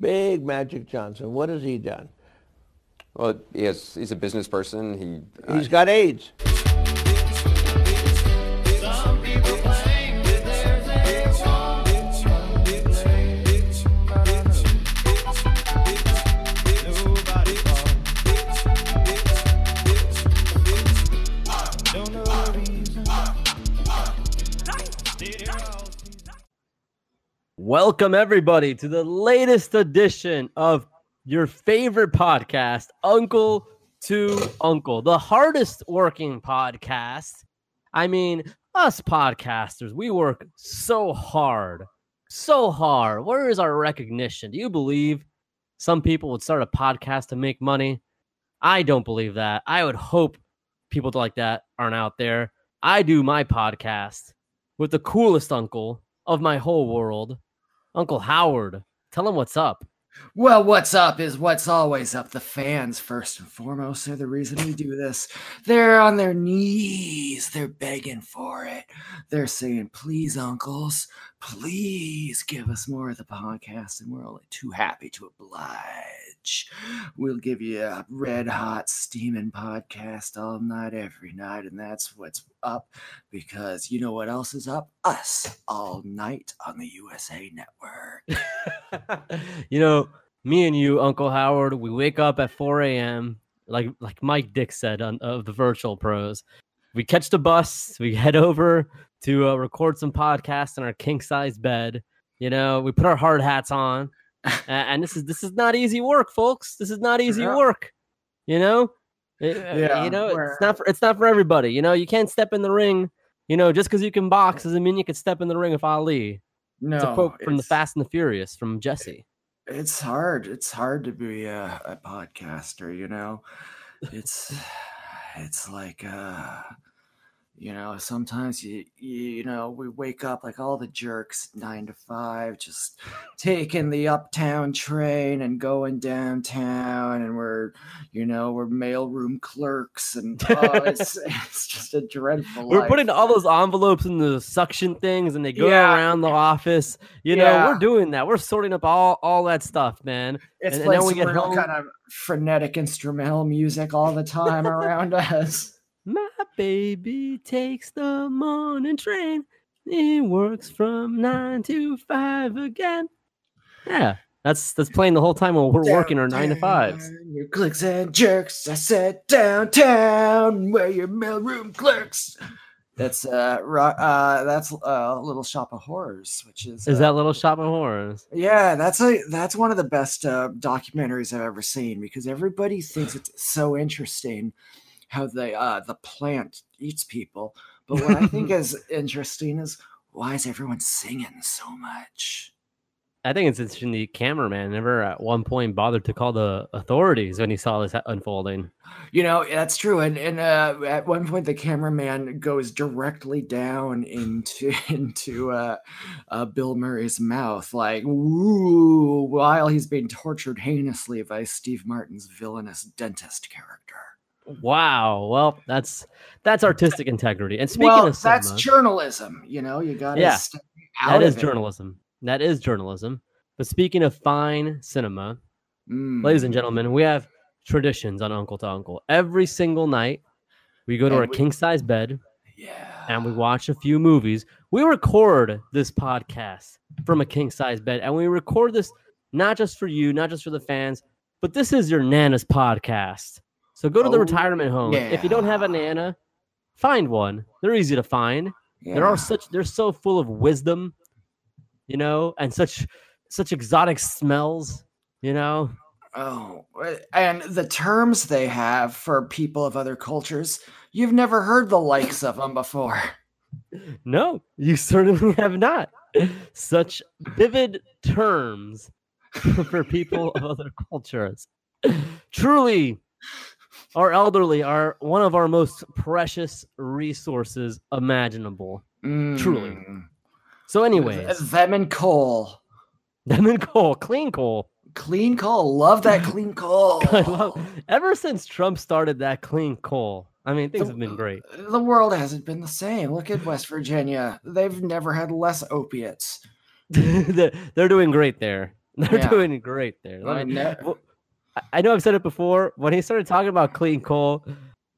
Big Magic Johnson. What has he done? Well, he has, he's a business person. He He's uh, got AIDS. Welcome, everybody, to the latest edition of your favorite podcast, Uncle to Uncle, the hardest working podcast. I mean, us podcasters, we work so hard, so hard. Where is our recognition? Do you believe some people would start a podcast to make money? I don't believe that. I would hope people like that aren't out there. I do my podcast with the coolest uncle of my whole world, Uncle Howard. Tell him what's up. Well, what's up is what's always up. The fans, first and foremost, are the reason we do this. They're on their knees. They're begging for it. They're saying, please, uncles, please give us more of the podcast. And we're only too happy to oblige. We'll give you a red hot, steaming podcast all night, every night. And that's what's up because you know what else is up? Us all night on the USA Network. you know, me and you, Uncle Howard, we wake up at 4 a.m. like like Mike Dick said on of the Virtual Pros. We catch the bus, we head over to uh, record some podcasts in our king size bed. You know, we put our hard hats on, and, and this is this is not easy work, folks. This is not easy Yeah. work. You know, It- Yeah, you know, it's not for it's not for everybody. You know, you can't step in the ring. You know, just because you can box doesn't mean you can step in the ring with Ali. No, It's a quote from the Fast and the Furious from Jesse. it's hard it's hard to be a, a podcaster you know it's it's like uh you know sometimes you you know we wake up like all the jerks nine to five just taking the uptown train and going downtown and we're you know we're mailroom clerks and oh, it's it's just a dreadful We're life. putting all those envelopes in the suction things, and they go Yeah. around the office. You know, Yeah. we're doing that. We're sorting up all all that stuff, man. it's and- and then we get home- kind of frenetic instrumental music all the time around us My baby takes the morning train. He works from nine to five again. Yeah, that's that's playing the whole time while we're working our nine to fives. Your clicks and jerks. I said downtown where your mailroom clerks. That's uh, ro- uh that's uh, Little Shop of Horrors, which is Is uh, that Little Shop of Horrors? yeah, that's a that's one of the best uh, documentaries I've ever seen because everybody thinks it's so interesting how the uh, the plant eats people, but what I think is interesting is why is everyone singing so much? I think it's interesting. The cameraman never at one point bothered to call the authorities when he saw this unfolding. You know, that's true. And and uh, at one point, the cameraman goes directly down into into uh, uh, Bill Murray's mouth, like woo, while he's being tortured heinously by Steve Martin's villainous dentist character. Wow. Well, that's that's artistic integrity. And speaking well, of cinema, that's journalism. You know, you got to Yeah, step that is it. journalism. That is journalism. But speaking of fine cinema, Mm. ladies and gentlemen, we have traditions on Uncle to Uncle. Every single night, we go to And our we- king size bed yeah, and we watch a few movies. We record this podcast from a king size bed, and we record this not just for you, not just for the fans, but this is your Nana's podcast. So go to the Oh, retirement home. If you don't have a yeah. Nana, find one. They're easy to find. There are such they're so full of wisdom, you know, and such such exotic smells, you know. Oh, and the terms they have for people of other cultures, you've never heard the likes of them before. No, you certainly have not. Such vivid terms for people of other cultures. Truly, our elderly are one of our most precious resources imaginable. Truly. Mm. So, Th- anyways, them and coal. them and coal, clean coal. Clean coal. Love that clean coal. I love, ever since Trump started that clean coal, I mean, things have been great. The world hasn't been the same. Look at West Virginia. They've never had less opiates. they're, they're doing great there. They're Yeah. doing great there. Let I me- ne- well, I- know I've said it before. When he started talking about clean coal,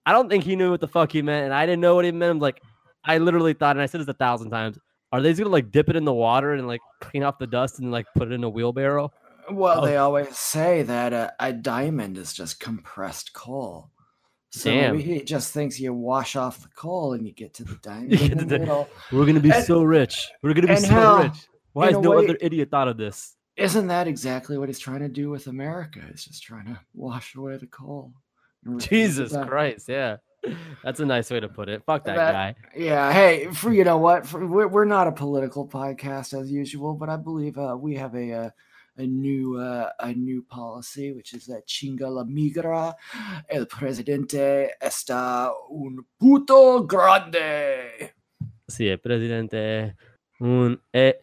I don't think he knew what the fuck he meant, and I didn't know what he meant. I'm like, I literally thought, and I said this a thousand times. Are they just gonna like dip it in the water and like clean off the dust and like put it in a wheelbarrow? Well, Oh. they always say that a, a diamond is just compressed coal. So Damn. he just thinks you wash off the coal and you get to the diamond in the the- middle. We're gonna be And- so rich. We're gonna be so how, rich. Why has no way- other idiot thought of this? Isn't that exactly what he's trying to do with America? He's just trying to wash away the coal. and replace the Jesus. Christ, yeah. That's a nice way to put it. Fuck that, That- guy. Yeah, hey, for you know what, for, we're, we're not a political podcast as usual, but I believe uh, we have a uh, a new uh, a new policy, which is that chinga la migra, el presidente está un puto grande. Sí, el presidente. Un eh,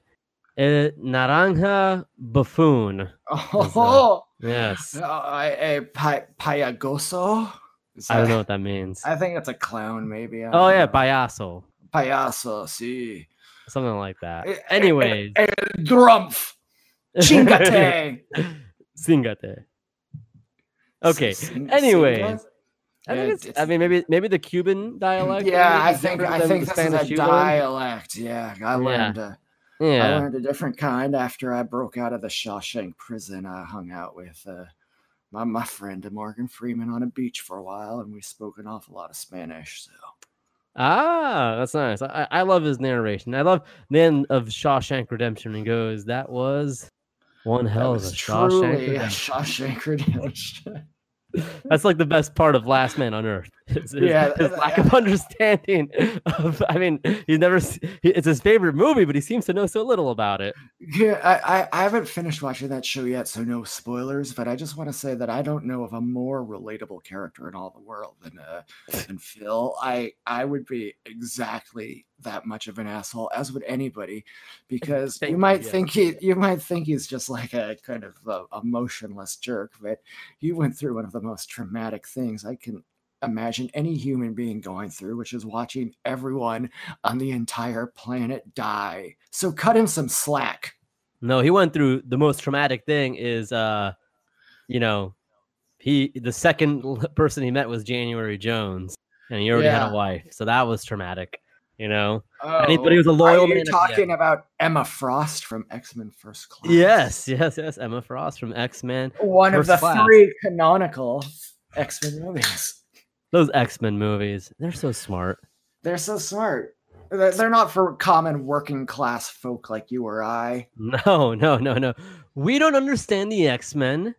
el naranja buffoon. Oh, Yes. uh, a pa- payagoso. Is I don't know what that means. I think it's a clown, maybe. I Oh yeah, know. payaso. payaso. See, Something like that. Eh, eh, Anyways. el drumpf, chingate. Singate. Okay. Sing- Anyways. I, think it's, I mean, maybe maybe the Cuban dialect. Yeah, I think I think the this is a learned. dialect. Yeah, I learned. Uh, I learned a different kind after I broke out of the Shawshank prison. I hung out with uh, my my friend Morgan Freeman on a beach for a while, and we spoke an awful lot of Spanish. So Ah, that's nice. I, I love his narration. I love the end of Shawshank Redemption. and goes, "That was one hell of a Shawshank." truly a Shawshank Redemption. That's like the best part of Last Man on Earth. His, Yeah, his lack of understanding of. I mean, he's never, it's his favorite movie, but he seems to know so little about it. Yeah, I, I, I haven't finished watching that show yet, so no spoilers. But I just want to say that I don't know of a more relatable character in all the world than uh, than Phil. I I would be exactly that much of an asshole, as would anybody, because you might yeah. think he you might think he's just like a kind of a, emotionless jerk, but you went through one of the most traumatic things I can imagine any human being going through, which is watching everyone on the entire planet die. So cut him some slack. No, he went through the most traumatic thing. Is uh, you know, he the second person he met was January Jones, and he already had a wife, so that was traumatic. You know. Oh, he- but he was a loyal man talking about Emma Frost from X Men First Class? Yes, yes, yes. Emma Frost from X Men. one of the Class. three canonical X Men movies. Those X Men movies, they're so smart. They're so smart. They're not for common working class folk like you or I. No, no, no, no. We don't understand the X Men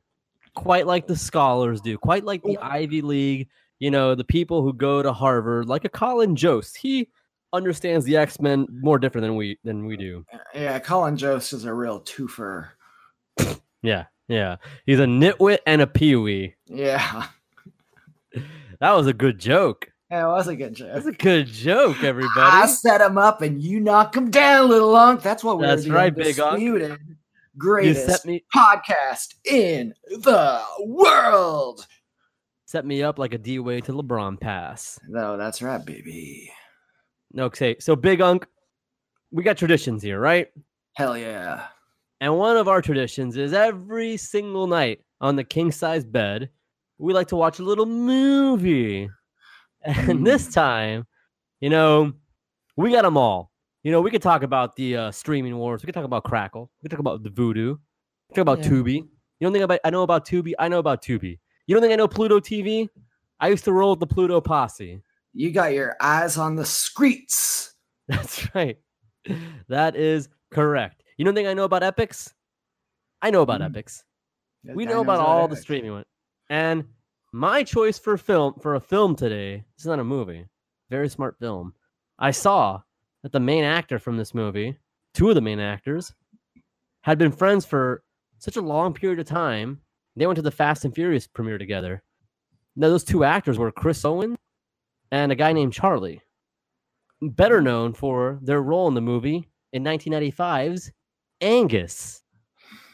quite like the scholars do, quite like the Ivy League. You know, the people who go to Harvard, like a Colin Jost. He understands the X Men more different than we than we do. Uh, yeah, Colin Jost is a real twofer. Yeah, yeah. He's a nitwit and a peewee. Yeah, That was a good joke. that was a good joke. That's a good joke, everybody. I set him up and you knock him down, little unk. That's what we're That's right, big unk. Greatest me podcast in the world. set me up like a D-Wade to LeBron pass. No, that's right, baby. No, okay, so Big Unk, we got traditions here, right? Hell yeah. And one of our traditions is every single night on the king size bed, we like to watch a little movie. And this Mm. time, you know, we got them all. You know, we could talk about the uh, streaming wars. We could talk about Crackle. We could talk about the Vudu. We could talk about Yeah. Tubi. You don't think about? I know about Tubi. I know about Tubi. You don't think I know Pluto TV? I used to roll with the Pluto posse. You got your eyes on the streets. That's right. That is correct. You don't think I know about Epix? I know about Mm. Epix. We know about all the streaming one. And my choice for film for a film today, this is not a movie, very smart film. I saw that the main actor from this movie, two of the main actors, had been friends for such a long period of time. They went to the Fast and Furious premiere together. Now those two actors were Chris Owen and a guy named Charlie, better known for their role in the movie in 1995's Angus.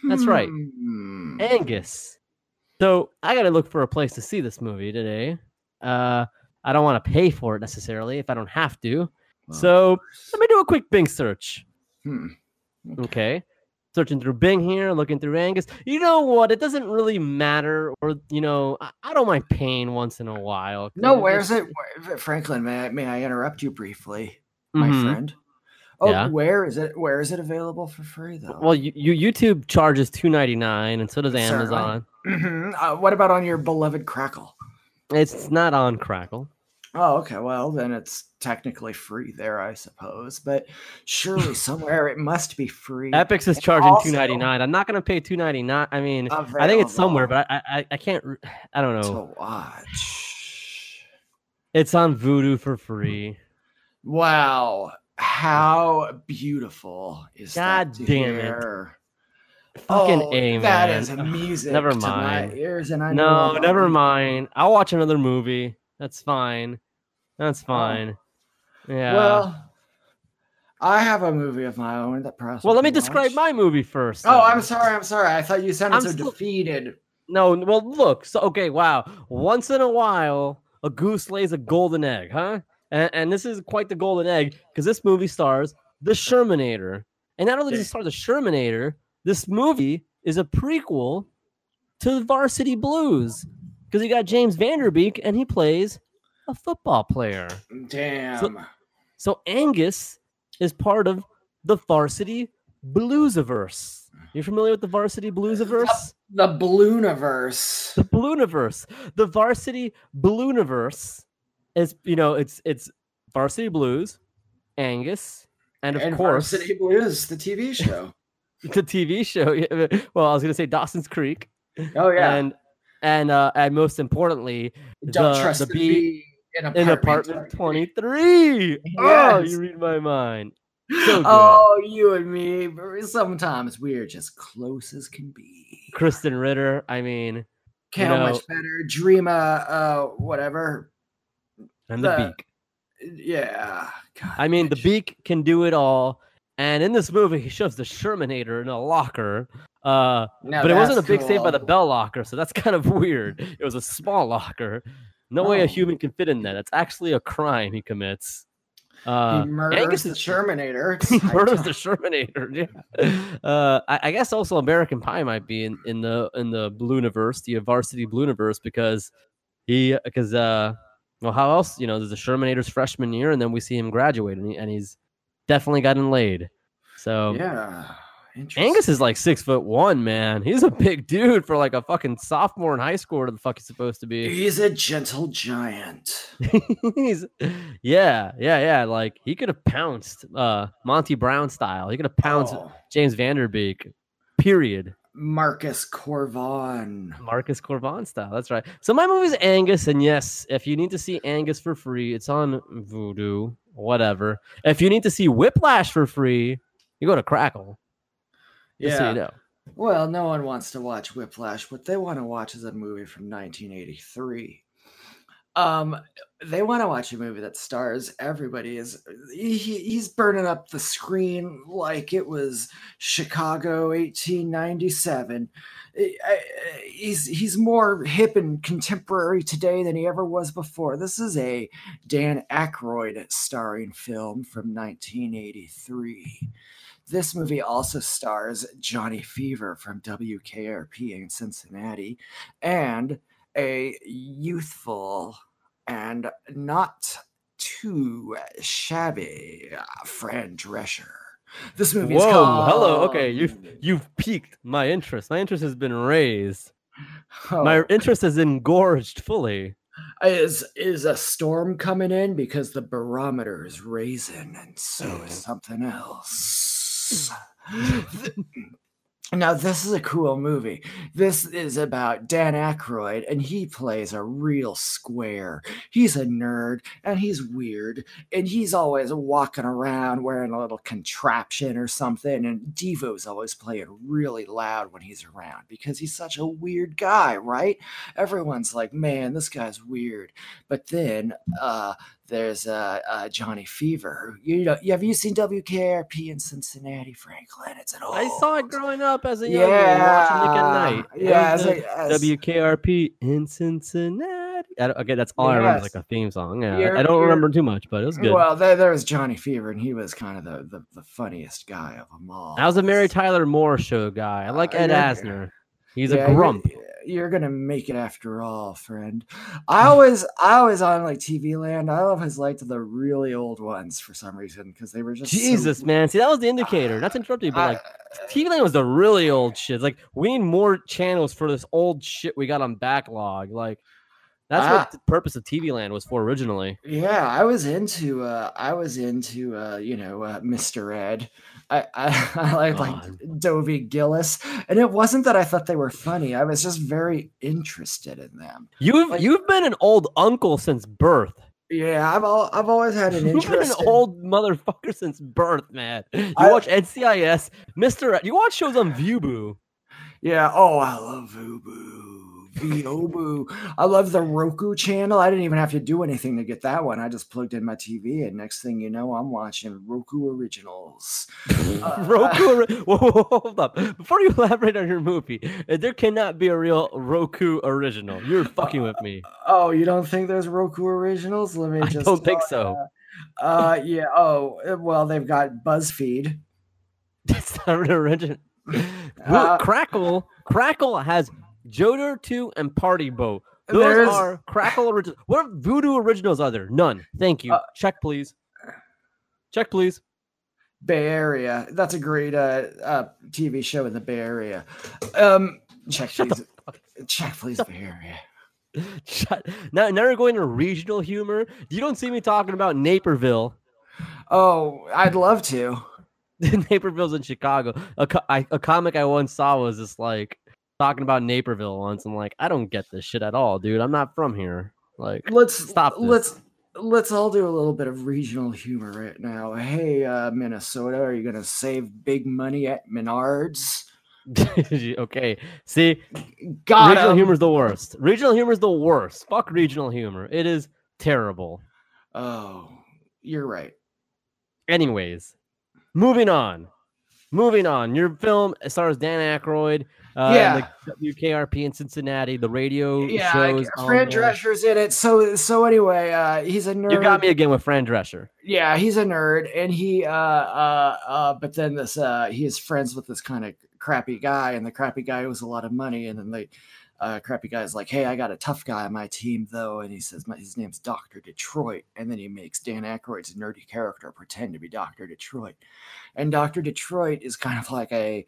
That's right. Hmm. Angus. So I got to look for a place to see this movie today. Uh, I don't want to pay for it necessarily if I don't have to. So let me do a quick Bing search. hmm. Okay. searching through Bing here, looking through Angus. You know what? It doesn't really matter, or you know, I, I don't mind paying once in a while. No, where's it's- it? Franklin, may I, may I interrupt you briefly, my Mhm. friend? Oh, Yeah. where is it? Where is it available for free though? Well, you, you YouTube charges two ninety nine, and so does Certainly. Mhm. uh, what about on your beloved Crackle? It's not on Crackle. Oh, okay. Well, then it's technically free there, I suppose. But surely somewhere it must be free. Epix is charging two ninety nine. I'm not gonna pay two ninety nine. I mean, I think it's somewhere, but I I, I can't. I don't know. to watch. It's on Vudu for free. Wow, how beautiful is God that to damn it. Fucking oh, A, That is music never to my mind. ears, and I No, never mind. I'll watch another movie. That's fine. That's Oh. fine. Yeah. Well, I have a movie of my own that perhaps. well, let me can describe my movie first. Oh. I'm sorry. I'm sorry. I thought you sounded I'm so still- defeated. No, well, look. So, okay, wow. Once in a while, a goose lays a golden egg, huh? And, and this is quite the golden egg because this movie stars the Shermanator. And not only does it star the Shermanator, this movie is a prequel to the Varsity Blues because you got James Van Der Beek and he plays a football player. Damn. So Angus is part of the Varsity Bluesiverse. You familiar with the Varsity Bluesiverse? the Ballooniverse. the ballooniverse the varsity ballooniverse is you know it's it's varsity blues angus and of and course Varsity Blues, the TV show. the tv show well i was gonna say dawson's creek Oh yeah. and and uh and most importantly Don't the- trust the the, bee bee in in apartment, apartment 23 oh you read my mind so. Oh, you and me. Sometimes we're just close as can be. Krysten Ritter i mean Can't know- much better. Dreama, uh, whatever. and the The- beak Yeah. God, I mean, the. Beak can do it all. And in this movie, he shoves the Shermanator in a locker. Uh, Now but it wasn't a big save by the. Bell locker, so that's kind of weird. It was a small locker. No way a Oh. human can fit in that. It's actually a crime he commits. Uh, he murders Angus the Shermanator. He murders the Shermanator. Yeah. Uh, I, I guess also American Pie might be in, in the in the Ballooniverse, the varsity Blue Universe, because he because uh well how else you know there's the Shermanator's freshman year and then we see him graduate and, he, and he's definitely gotten laid. So Yeah. Angus is like six foot one, man. He's a big dude for like a fucking sophomore in high school. Where the fuck he's supposed to be? He's a gentle giant. he's yeah, yeah, yeah. Like he could have pounced uh Monty Brown style. He could have pounced Oh, James Van Der Beek. Period. Marcus Cor Von. Marcus Cor Von style. That's right. So my movie's Angus, and yes, if you need to see Angus for free, it's on Vudu, whatever. If you need to see Whiplash for free, you go to Crackle. Just so you know. Well, no one wants to watch Whiplash. What they want to watch is a movie from 1983. Um, they want to watch a movie that stars everybody. Is he, he's burning up the screen like it was Chicago 1897. I- I- He's he's more hip and contemporary today than he ever was before. This is a Dan Aykroyd starring film from 1983. This movie also stars Johnny Fever from WKRP in Cincinnati and a youthful and not too shabby Fran Drescher. This movie is Whoa, called. hello. Okay, you've you've piqued my interest. My interest has been raised. Oh, My interest has engorged fully. is is a storm coming in because the barometer is raising, and so is something else. Now, this is a cool movie. This is about Dan Aykroyd, and he plays a real square. He's a nerd, and he's weird, and he's always walking around wearing a little contraption or something. And Devo's always playing really loud when he's around because he's such a weird guy, right? Everyone's like, man, this guy's weird. But then, uh, there's uh, uh, Johnny Fever. You know, have you seen WKRP in Cincinnati, Franklin? It's an old. I saw it growing up as a young man watching Nick at Nite. Yeah, as a- as- WKRP in Cincinnati. Okay, that's all I remember. Like a theme song. Yeah, You're- I don't remember too much, but it was good. Well, there, there was Johnny Fever, and he was kind of the, the, the funniest guy of them all. I was a Mary Tyler Moore show guy. I like Uh, Ed yeah. Asner. He's Yeah, a grump. You're, gonna make it after all, friend. I always, I always on like TV Land. I always liked the really old ones for some reason because they were just so- Jesus, man. See, that was the indicator. Not to interrupt you, but I- like TV Land was the really old shit. It's like we need more channels for this old shit we got on backlog. Like that's Ah. what the purpose of TV Land was for originally. Yeah, I was into uh I was into uh you know uh, Mr. Ed. I I, I like God. Dobie Gillis, and it wasn't that I thought they were funny. I was just very interested in them. You've Like- you've been an old uncle since birth. Yeah, I've all, I've always had an You've been an in- old motherfucker since birth, man. You I- watch NCIS, Mr. You watch shows on Viewboo. Yeah. Oh, I love Vubu. Vobu. I love the Roku channel. I didn't even have to do anything to get that one. I just plugged in my TV, and next thing you know, I'm watching Roku originals. Uh, Roku. ori- Whoa, whoa, whoa, hold up. Before you elaborate on your movie, uh, there cannot be a real Roku original. You're fucking with me. Oh, you don't think there's Roku originals? Let me just I don't think uh, so. Uh, yeah. Oh, uh, well, they've got BuzzFeed. That's not an original. Uh, Crackle. Crackle has Joe Dirt 2 and Party Boat. Those There's- are Crackle originals. What Vudu originals are there? None. Thank you. Uh, Check, please. Check, please. Bay Area. That's a great uh, uh, TV show in the Bay Area. Um, check Shut please. Check please, Bay Area. Shut. Now, now we're going to regional humor. You don't see me talking about Naperville. Oh, I'd love to. Naperville's in Chicago. A, co- I, a comic I once saw was just like talking about Naperville once. I'm like, I don't get this shit at all, dude. I'm not from here. Like, Let's Stop this. Let's let's all do a little bit of regional humor right now. Hey, uh, Minnesota, are you gonna save big money at Menards? okay. See, Got regional humor is the worst. Regional humor is the worst. Fuck regional humor. It is terrible. Oh, you're right. Anyways, moving on. Moving on. Your film as stars Dan Aykroyd. Uh, Yeah. The WKRP in Cincinnati. The radio Yeah, shows. like, on Fran. Drescher's in it. So so anyway, uh, he's a nerd. You got me again with Fran Drescher. yeah, he's a nerd, and he uh uh uh, but then this uh he is friends with this kind of crappy guy, and the crappy guy owes a lot of money, and then the uh, crappy guy's like, "Hey, I got a tough guy on my team, though," and he says, "His name's Doctor Detroit," and then he makes Dan Aykroyd's nerdy character pretend to be Doctor Detroit, and Doctor Detroit is kind of like a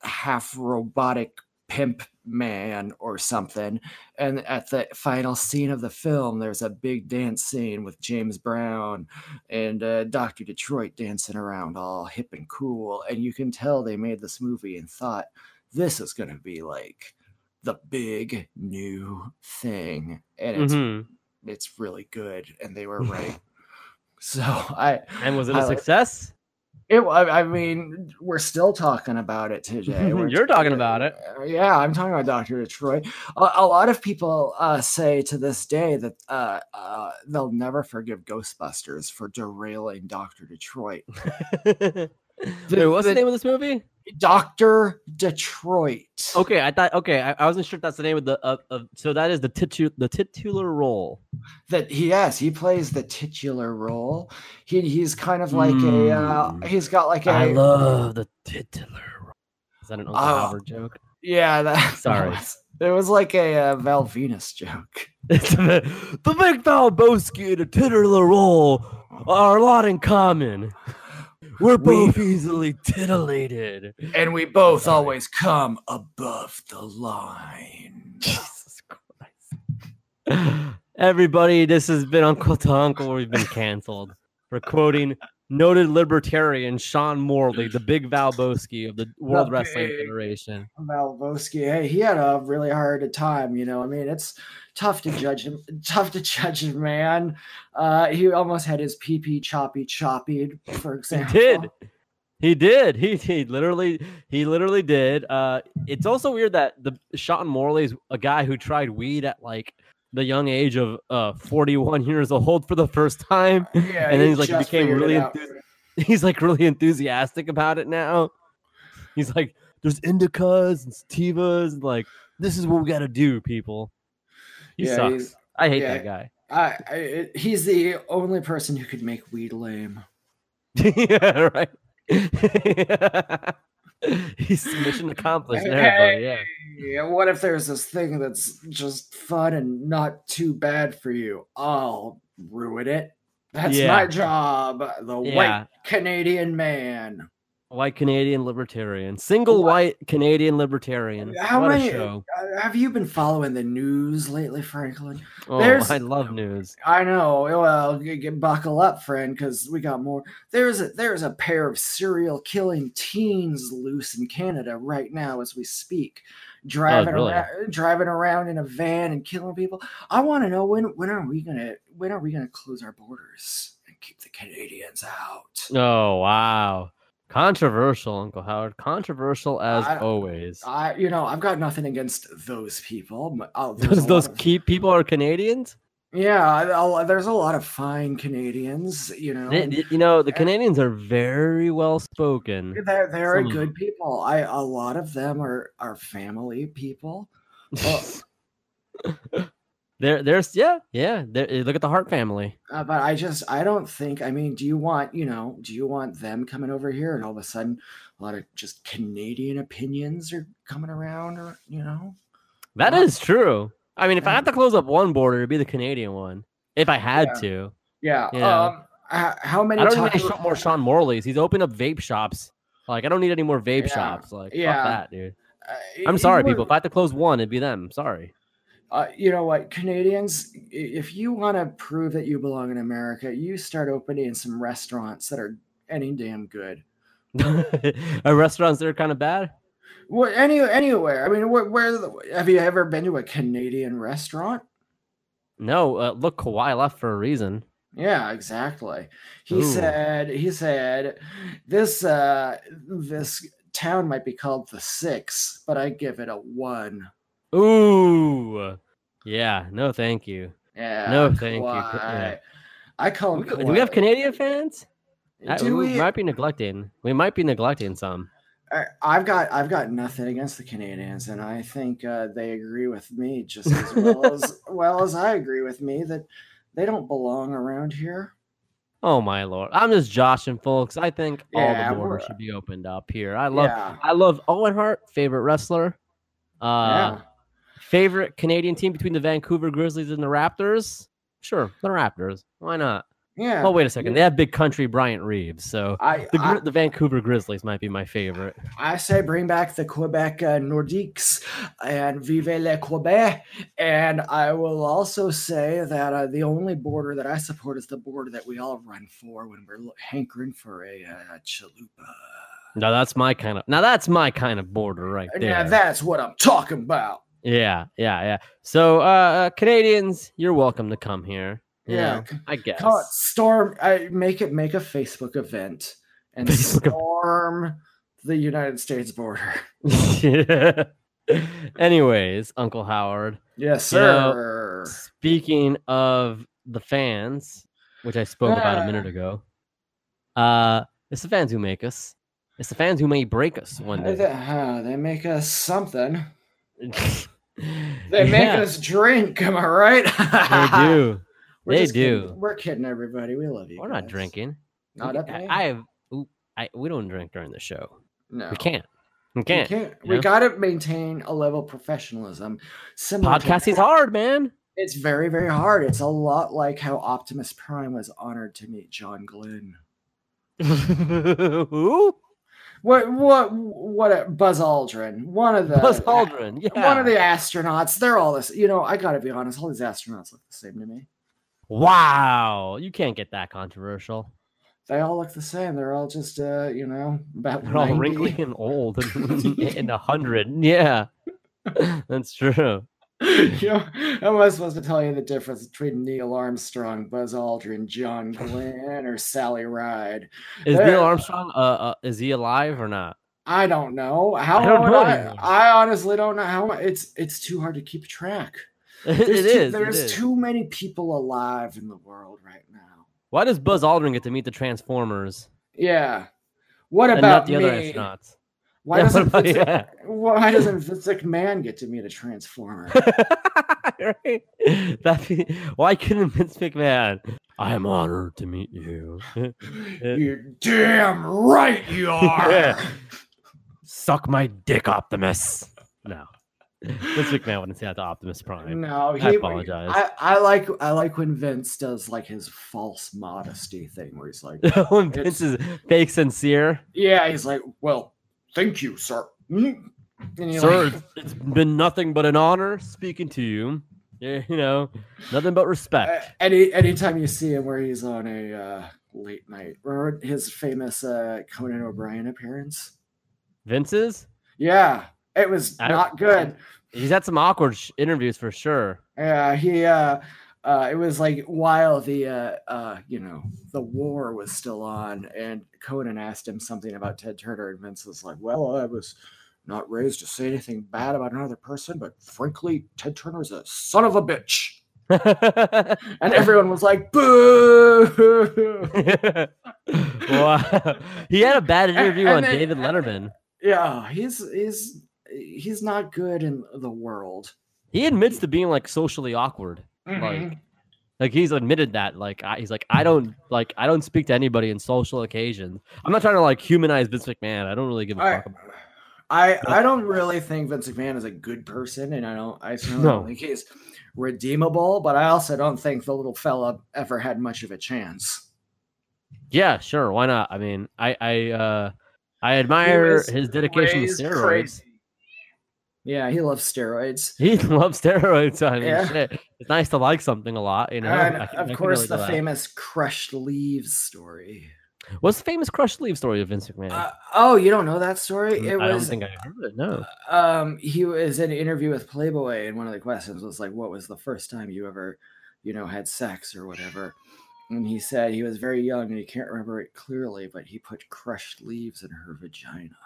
half robotic pimp man or something. And at the final scene of the film, there's a big dance scene with James Brown and uh, Dr. Detroit dancing around all hip and cool. And you can tell they made this movie and thought, this is going to be like the big new thing. And it's, Mhm. it's really good. And they were right. so I, And was it I a success? it, I, I mean, we're still talking about it today. We're You're talking about it. uh, Yeah, I'm talking about Dr. Detroit. A, a lot of people uh, say to this day that uh, uh, they'll never forgive Ghostbusters for derailing Dr. Detroit. Wait, what's the, the- name of this movie? Dr. Detroit. Okay, I thought. Okay, I, I wasn't sure if that's the name of the. Of, of, so that is the titu- the titular role. That he yes, he plays the titular role. He he's kind of like a uh, Mm. he's got like a I love the titular role. Is that an Uncle Oh. Albert joke? yeah. That, Sorry. It was, it was like a uh, Val Venis joke. the, the Big Valbowski and the titular role are a lot in common. We're We- both easily titillated. And we both Sorry. always come above the line. Jesus Christ. Everybody, this has been Uncle to Uncle. We've been canceled for quoting noted libertarian Sean Morley, the big Valbowski of the World Wrestling Federation. Malvoski, hey, he had a really hard time. You know, I mean, it's tough to judge him. Tough to judge him, man. Uh, he almost had his pee pee choppy choppy, for example. He did. He did. He, he literally he literally did. Uh, it's also weird that the Sean Morley is a guy who tried weed at like the young age of uh 41 years old for the first time. Yeah, and then he's like became really out. he's like really enthusiastic about it now. He's like, there's indicas and sativas, and like this is what we got to do, people. He yeah, sucks. I hate Yeah. that guy. I, I, he's the only person who could make weed lame. yeah, right. He's mission accomplished there. Yeah, what if there's this thing that's just fun and not too bad for you? I'll ruin it. That's Yeah. my job. The Yeah. white Canadian man. White Canadian libertarian, single What? white Canadian libertarian. How what many? a show! uh, Have you been following the news lately, Franklin? Oh, there's- I love news. I know. Well, g- g- buckle up, friend, because we got more. There's a there's a pair of serial killing teens loose in Canada right now as we speak, driving really? around, driving around in a van and killing people. I want to know when when are we gonna when are we gonna close our borders and keep the Canadians out? Oh wow, controversial, Uncle Howard. Controversial as I- always. I you know I've got nothing against those people. oh, Those those of- key people are Canadians. yeah, I- I- there's a lot of fine Canadians. You know, They- you know the and- Canadians are very well spoken. They're they're Some good people. I a lot of them are are family people. Well, there, there's yeah, yeah. There, eh, look at the Hart family. uh, but I just I don't think. I mean, do you want you know? Do you want them coming over here and all of a sudden a lot of just Canadian opinions are coming around, or you know? That is true. I mean, if I yeah. had to close up one border, it'd be the Canadian one. If I had Yeah. to, Yeah. Yeah. Um. How many I don't need times? any more Sean Morley's. He's opened up vape shops. Like I don't need any more vape Yeah. shops. Like Yeah. fuck that, dude. uh, I'm sorry, people. If I had to close one, it'd be them. Sorry. Uh, you know what, Canadians, if you want to prove that you belong in America, you start opening some restaurants that are any damn good. Are restaurants that are kind of bad? What any anywhere? I mean, where, where have you ever been to a Canadian restaurant? No. Uh, look, Kawhi left for a reason. Yeah, exactly. He Ooh. said he said this uh this town might be called the Six, but I give it a one. Ooh. Yeah. No, thank you. Yeah. No, thank you. Yeah. I call him. We- Do we have Canadian fans? Do we we? might be neglecting. We might be neglecting some. I- I've got I've got nothing against the Canadians, and I think uh, they agree with me just as well as well as I agree with me that they don't belong around here. Oh my lord! I'm just joshing, folks. I think all the borders we're- should be opened up here. I love, yeah, I love Owen Hart, favorite wrestler. Uh, yeah. Favorite Canadian team between the Vancouver Grizzlies and the Raptors. Sure, the Raptors. Why not? yeah. Oh wait a second, they have big country Bryant Reeves, so I, the I the Vancouver Grizzlies might be my favorite. I say bring back the Quebec uh, Nordiques and vive le Quebec. And I will also say that uh, the only border that I support is the border that we all run for when we're hankering for a uh, chalupa. Now that's my kind of now that's my kind of border right there. Now that's what I'm talking about. Yeah, yeah, yeah. So, uh, uh Canadians, you're welcome to come here. Yeah, I guess. Call it storm. I make it make a Facebook event and Facebook storm the United States border. Anyways, Uncle Howard, Yes, You know, sir. speaking of the fans, which I spoke about a minute ago, uh, it's the fans who make us. It's the fans who may break us one They, day. uh, they make us something. They make Yeah, us drink. Am I right? They do. We're They just kidding. do. We're kidding, everybody. We love you. We're not drinking. Not We- up. I, I have. I we don't drink during the show. no. We can't. We We can't. can't. you We got to maintain a level of professionalism. Similar to- Podcasting's hard, man. It's very, very hard. It's a lot like how Optimus Prime was honored to meet John Glenn. Who? What? What? What? A, Buzz Aldrin. One of the Buzz Aldrin. Yeah. One of the astronauts. They're all this. You know, I got to be honest. All these astronauts look the same to me. Wow. You can't get that controversial. They all look the same. They're all just, uh, you know, about They're all wrinkly and old and in a hundred. Yeah. That's true. you know, am I supposed to tell you the difference between Neil Armstrong, Buzz Aldrin, John Glenn, or Sally Ride? Is Neil Armstrong uh, uh is he alive or not? I don't know. How I don't know I. I honestly don't know how. It's it's too hard to keep track. It There's is. too, it There's is. too many people alive in the world right now. Why does Buzz Aldrin get to meet the Transformers Yeah. What about the other astronauts? Why Yeah, doesn't about- Vince, yeah. why doesn't Vince McMahon get to meet a transformer? right? That be, why couldn't Vince McMahon? I am honored to meet you. You're damn right you are. Yeah. Suck my dick, Optimus. No, Vince McMahon wouldn't say that to Optimus Prime. No, I he, apologize. I, I like I like when Vince does like his false modesty thing where he's like, when Vince is fake sincere, Yeah, he's like, Well, thank you, sir. Mm. Sir, like, it's- it's been nothing but an honor speaking to you. Yeah, you know, nothing but respect. Uh, any anytime you see him where he's on a uh, late night, remember his famous uh, Conan O'Brien appearance? Vince's, Yeah, it was I don't- not good. he's had some awkward sh- interviews for sure. Yeah, he uh, uh, it was like while the uh, uh, you know the war was still on, and Conan asked him something about Ted Turner, and Vince was like, "Well, I was." Not raised to say anything bad about another person, but frankly, Ted Turner is a son of a bitch. And everyone was like, boo. wow. He had a bad interview and on then- David Letterman. yeah, he's he's he's not good in the world. He admits to being like socially awkward. Mhm. Like, like he's admitted that. Like, I, he's like, I don't like, I don't speak to anybody in social occasions. I'm not trying to like humanize Vince McMahon. I don't really give a I, fuck about. It. I I don't really think Vince McMahon is a good person, and I don't I certainly don't No. think he's redeemable. But I also don't think the little fella ever had much of a chance. Yeah, sure. Why not? I mean, I, I, uh, I admire his dedication to steroids. crazy. Yeah, he loves steroids. He loves steroids. I mean, Yeah. shit. It's nice to like something a lot, you know. and I can- I of course, to the famous crushed leaves story. What's the famous crushed leaf story of Vince McMahon? Uh, oh, you don't know that story? It I don't was think I heard it. No. um he was in an interview with Playboy, and one of the questions was like, "What was the first time you ever, you know, had sex or whatever?" And he said he was very young and he can't remember it clearly, but he put crushed leaves in her vagina.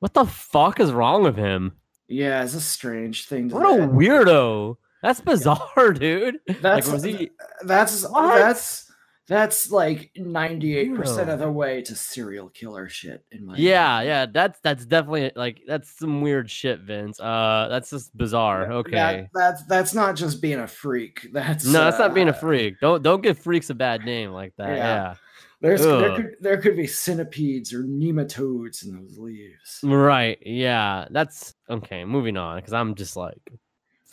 What the fuck is wrong with him? Yeah, it's a strange thing. To What a weirdo. That's bizarre, dude. That's like, he? that's What? that's that's like ninety eight percent of the way to serial killer shit. In my Yeah, opinion. yeah. That's that's definitely like that's some weird shit, Vince. Uh, that's just bizarre. Okay. that's that's not just being a freak. That's No, that's not being a uh, freak. Don't don't give freaks a bad name like that. Yeah. Yeah. There's there could there could be centipedes or nematodes in those leaves. Right. Yeah. That's okay. Moving on, because I'm just like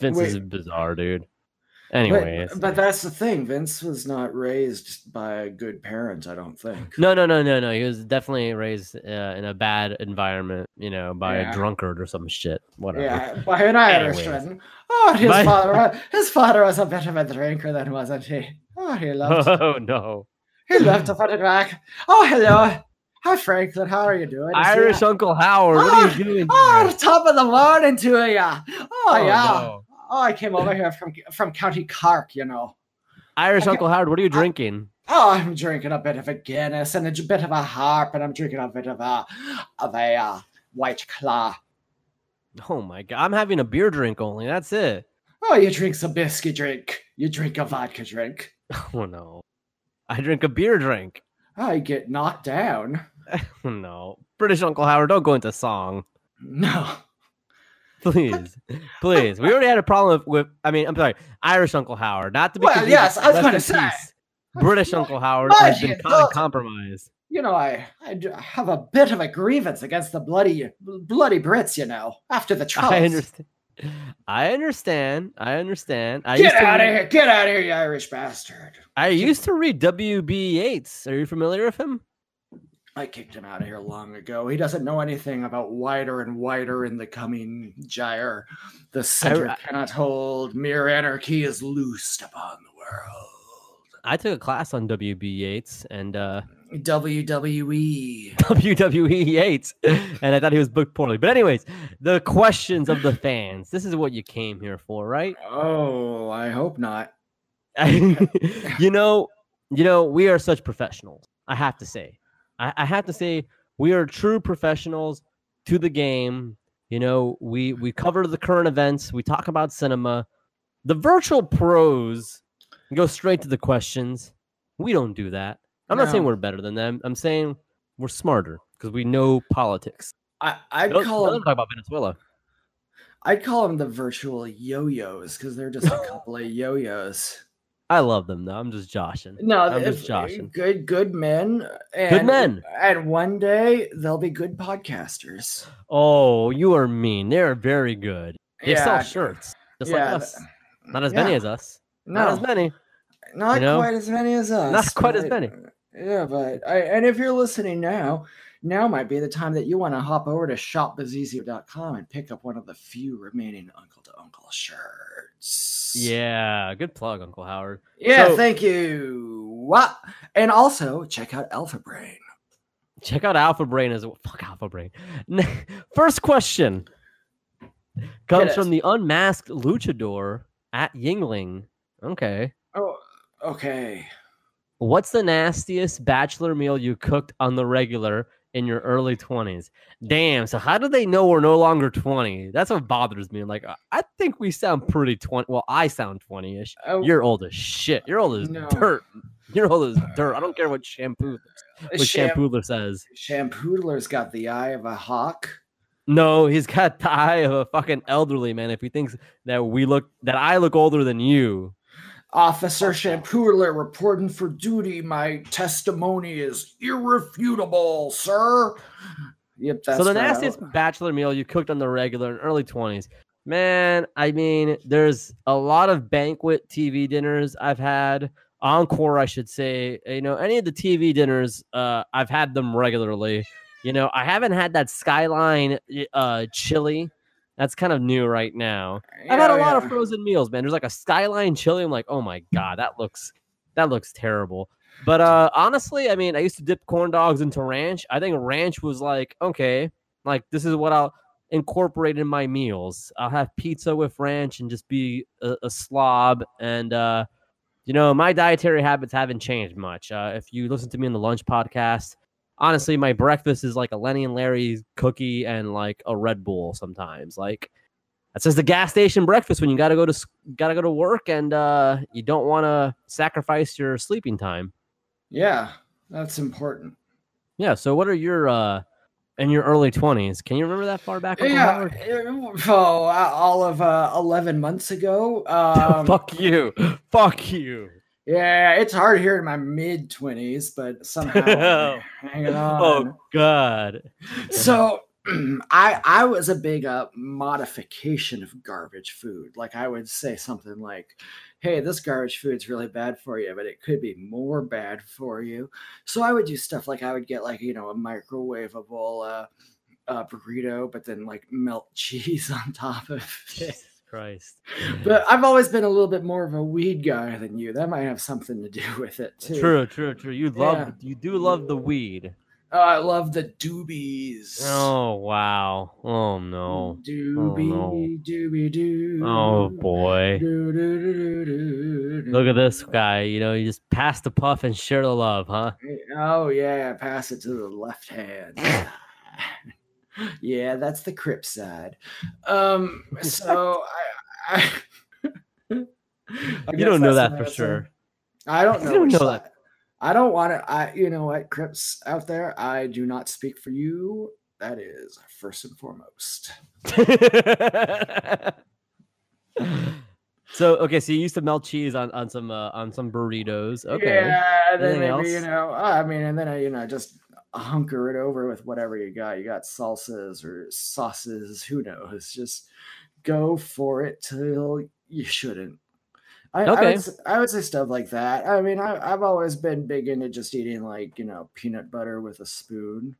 Vince is Wait. bizarre, dude. But, Anyways. but that's the thing. Vince was not raised by a good parent, I don't think. no, no, no, no, no. He was definitely raised uh, in a bad environment, you know, by Yeah. a drunkard or some shit. Whatever. Yeah, by an. Irishman. Oh, his By- father. His father was a bit of a drinker, then wasn't he? Oh, he loved. Oh no. He left to put it back. Oh, hello. Hi, Franklin. How are you doing? Is Irish Uncle Howard, what are you doing? Oh, here? top of the morning to ya. Oh, Oh, yeah. no. Oh, I came over here from from County Cork, you know. Irish. Uncle Howard, what are you drinking? Oh, I'm drinking a bit of a Guinness and a bit of a harp, and I'm drinking a bit of a of a uh, white claw. Oh my god, I'm having a beer drink only. That's it. Oh, you drink some biscuit drink. You drink a vodka drink. Oh no. I drink a beer drink. I get knocked down. No. British Uncle Howard, don't go into song. No. Please. Please. We already had a problem with, I mean, I'm sorry, Irish Uncle Howard. Not to be Well, yes, I was gonna say. British Uncle Howard has been kind of compromised. You know, I, I have a bit of a grievance against the bloody bloody Brits, you know, after the troubles. I understand. I understand. I understand. I Get used to out of here! Get out of here, you Irish bastard! I used to read W.B. Yeats. Are you familiar with him? I kicked him out of here long ago. He doesn't know anything about wider and wider in the coming gyre. The center I- cannot hold. Mere anarchy is loosed upon the world. I took a class on W.B. Yeats and uh, WWE. WWE Yates, and I thought he was booked poorly. But anyways, the questions of the fans. This is what you came here for, right? Oh, I hope not. you know, you know, we are such professionals. I have to say, I, I have to say, we are true professionals to the game. You know, we we cover the current events. We talk about cinema. The virtual pros go straight to the questions. We don't do that. I'm not saying we're better than them. I'm saying we're smarter because we know politics. I, I'd call don't talk about Venezuela. I'd call them the virtual yo-yos because they're just a couple of yo-yos. I love them though. I'm just joshing. No, I'm eh, just joshing. Good, good men. And, good men. And one day they'll be good podcasters. Oh, you are mean. They're very good. They Yeah, sell shirts, just yeah, like us. Not as many as us. No, Not as many. not you know? quite as many as us. Not quite as many. Yeah, but I, and if you're listening now, now might be the time that you want to hop over to shopbazizio.com and pick up one of the few remaining Uncle to Uncle shirts. Yeah, good plug, Uncle Howard. Yeah, So- thank you. What? And also check out Alpha Brain. Check out Alpha Brain as a fuck Alpha Brain. First question comes from the unmasked luchador at Yingling. Okay. Oh, okay. What's the nastiest bachelor meal you cooked on the regular in your early 20s? Damn. So, how do they know we're no longer 20? That's what bothers me. Like, I- think we sound pretty 20. Well, I sound 20 ish. Oh, You're old as shit. You're old as No. dirt. You're old as dirt. I don't care what shampoo what Sham- shampooler says. Shampoodler's got the eye of a hawk. No, he's got the eye of a fucking elderly man. If he thinks that we look that I look older than you, Officer Shampoodler reporting for duty. My testimony is irrefutable, sir. Yep, that's so the right. nastiest bachelor meal you cooked on the regular in early twenties, man. I mean, there's a lot of banquet TV dinners I've had. Encore, I should say. You know, any of the TV dinners, uh, I've had them regularly. You know, I haven't had that skyline uh chili. That's kind of new right now. I've had a Yeah, lot of frozen meals, man. There's like a skyline chili. I'm like, oh my god, that looks that looks terrible. But uh honestly, I mean, I used to dip corn dogs into ranch. I think ranch was like, okay, like this is what I'll incorporate in my meals. I'll have pizza with ranch and just be a, a slob. And uh, you know, my dietary habits haven't changed much. Uh, if you listen to me in the lunch podcast, honestly, my breakfast is like a Lenny and Larry's cookie and like a Red Bull sometimes. Like that's just the gas station breakfast when you gotta go to gotta go to work and uh, you don't want to sacrifice your sleeping time. Yeah, that's important. Yeah. So what are your uh in your early twenties? Can you remember that far back? Yeah, oh, all of uh, eleven months ago. Um, Fuck you. Fuck you. Yeah, it's hard here in my mid twenties, but somehow I'm hanging on. Oh God. So I I was a big uh, modification of garbage food. Like I would say something like, "Hey, this garbage food's really bad for you, but it could be more bad for you." So I would do stuff like I would get like you know a microwavable uh, uh, burrito, but then like melt cheese on top of it. Christ. But I've always been a little bit more of a weed guy than you. That might have something to do with it too. True, true, true. You love Yeah. you do love the weed. Oh, I love the doobies. Oh wow. Oh no. Oh, doobie, no. doobie, doo. Oh boy. Doo, doo, doo, doo, doo, Look at this guy. You know, you just pass the puff and share the love, huh? Oh yeah, pass it to the left hand. yeah, that's the crip side. Um, so I, I, I You don't know that for sure. I don't You know. don't know side. I don't want to. I, you know what, Crips out there, I do not speak for you. That is first and foremost. so okay, so you used to melt cheese on on some uh, on some burritos. Okay. Yeah, and then Anything maybe you know. I mean, and then I, you know, just hunker it over with whatever you got. You got salsas or sauces. Who knows? Just go for it till you shouldn't. I, I, would, I would say stuff like that. I mean, I, I've always been big into just eating like you know peanut butter with a spoon.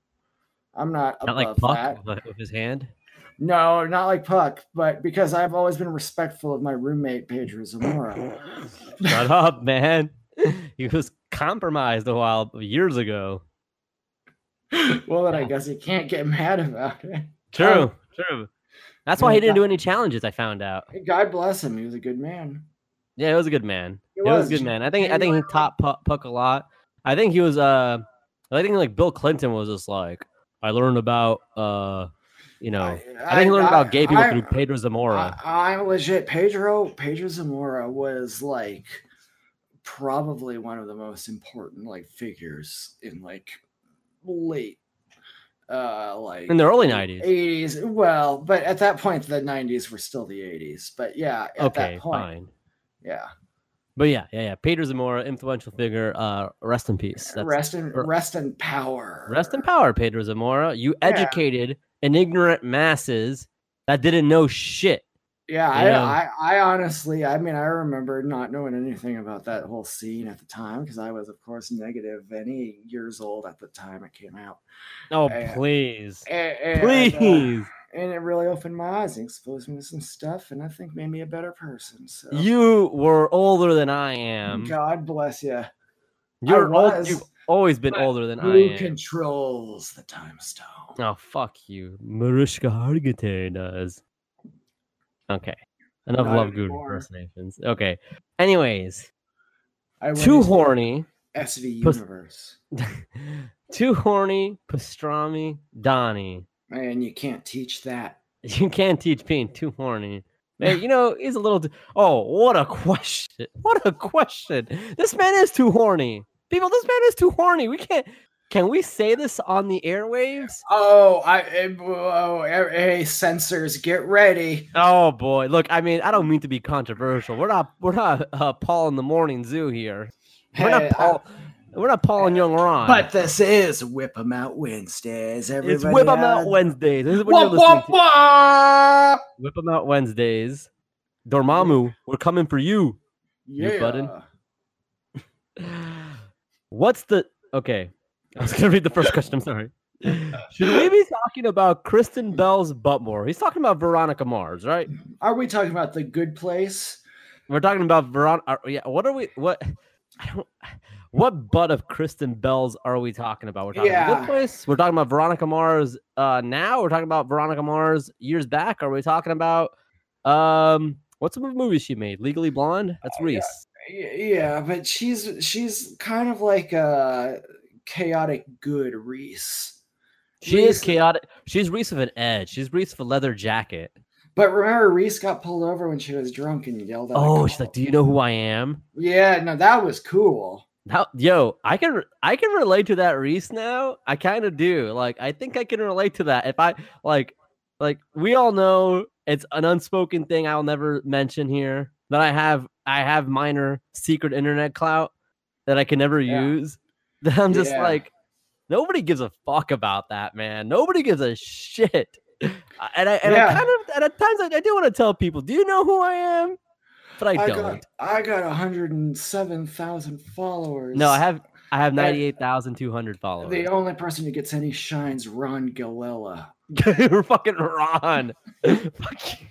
I'm not Not like Puck that. with his hand. No, not like Puck, but because I've always been respectful of my roommate Pedro Zamora. Shut up, man. He was compromised a while years ago. well, then I guess you can't get mad about it. True, Oh. true. That's why he didn't that- do any challenges. I found out. God bless him. He was a good man. Yeah, he was a good man. He It was, was. a good man. I think I He think he taught Puck, Puck a lot. I think he was uh I think like Bill Clinton was just like I learned about uh you know I, think he learned about gay people I- through Pedro Zamora. I, I'm legit. Pedro Pedro Zamora was like probably one of the most important like figures in like late uh, like In the early 90s. 80s. Well, but at that point, the 90s were still the 80s. But yeah, at Okay, that point, fine. yeah. But yeah, yeah, yeah. Pedro Zamora, influential figure. Uh, rest in peace. That's, rest in rest in power. rest in power, Pedro Zamora. You Yeah. educated an ignorant masses that didn't know shit. Yeah, Yeah. I, I, I honestly, I mean, I remember not knowing anything about that whole scene at the time because I was, of course, negative any years old at the time it came out. Oh, Yeah. please, And, and, uh, please. and it really opened my eyes and exposed me to some stuff, and I think made me a better person. So You were older than I am. God bless you. You're old. You've always been older than I am. Who controls the time stone? Oh, fuck you. Mariska Hargitay does. Okay. Enough Not love good anymore. impersonations. Okay. Anyways, too horny. SV universe, too horny, pastrami, Donnie. Man, you can't teach that. You can't teach being too horny. Man, you know, he's a little. Too, oh, what a question! What a question! This man is too horny. People, this man is too horny. We can't. Can we say this on the airwaves? Oh, I eh, oh, eh, hey, censors, get ready. Oh boy! Look, I mean, I don't mean to be controversial. We're not. We're not uh, Paul in the Morning Zoo here. We're Hey, not I- Paul. we're not Paul and Young Ron. But this is Whip 'em Out Wednesdays. Everybody it's Whip 'em Out Wednesdays. This is what Wah, you're listening wah, to. Whip 'em Out Wednesdays. Dormammu, we're coming for you. You button. Yeah. What's the okay? I was gonna read the first question. I'm sorry. Should we be talking about Kristen Bell's butt more? He's talking about Veronica Mars, right? Are we talking about the good place? We're talking about Veronica. Yeah. What are we? What? I don't. What butt of Kristen Bell's are we talking about? We're talking about Yeah. Good Place. We're talking about Veronica Mars. Uh, now we're talking about Veronica Mars years back. Are we talking about um? What's the movie she made? Legally Blonde. That's Oh. Reese. Y- Yeah, but she's she's kind of like a chaotic good Reese. She is chaotic. She's Reese with an edge. She's Reese with a leather jacket. But remember, Reese got pulled over when she was drunk and yelled at. Oh, she's like, "Do you know who I am?" Yeah, no, that was cool. How, yo, I can I can relate to that Reese now. I kind of do. Like, I think I can relate to that. If I like, like we all know it's an unspoken thing I'll never mention here that I have I have minor secret internet clout that I can never Yeah. use. That I'm just Yeah. like, nobody gives a fuck about that, man. Nobody gives a shit. And I and Yeah. I kind of and at times I, I do want to tell people, do you know who I am? But I, I don't. got I got 107,000 followers. No, I have I have ninety eight thousand two hundred followers. The only person who gets any shines, Ron Galella. You're fucking Ron.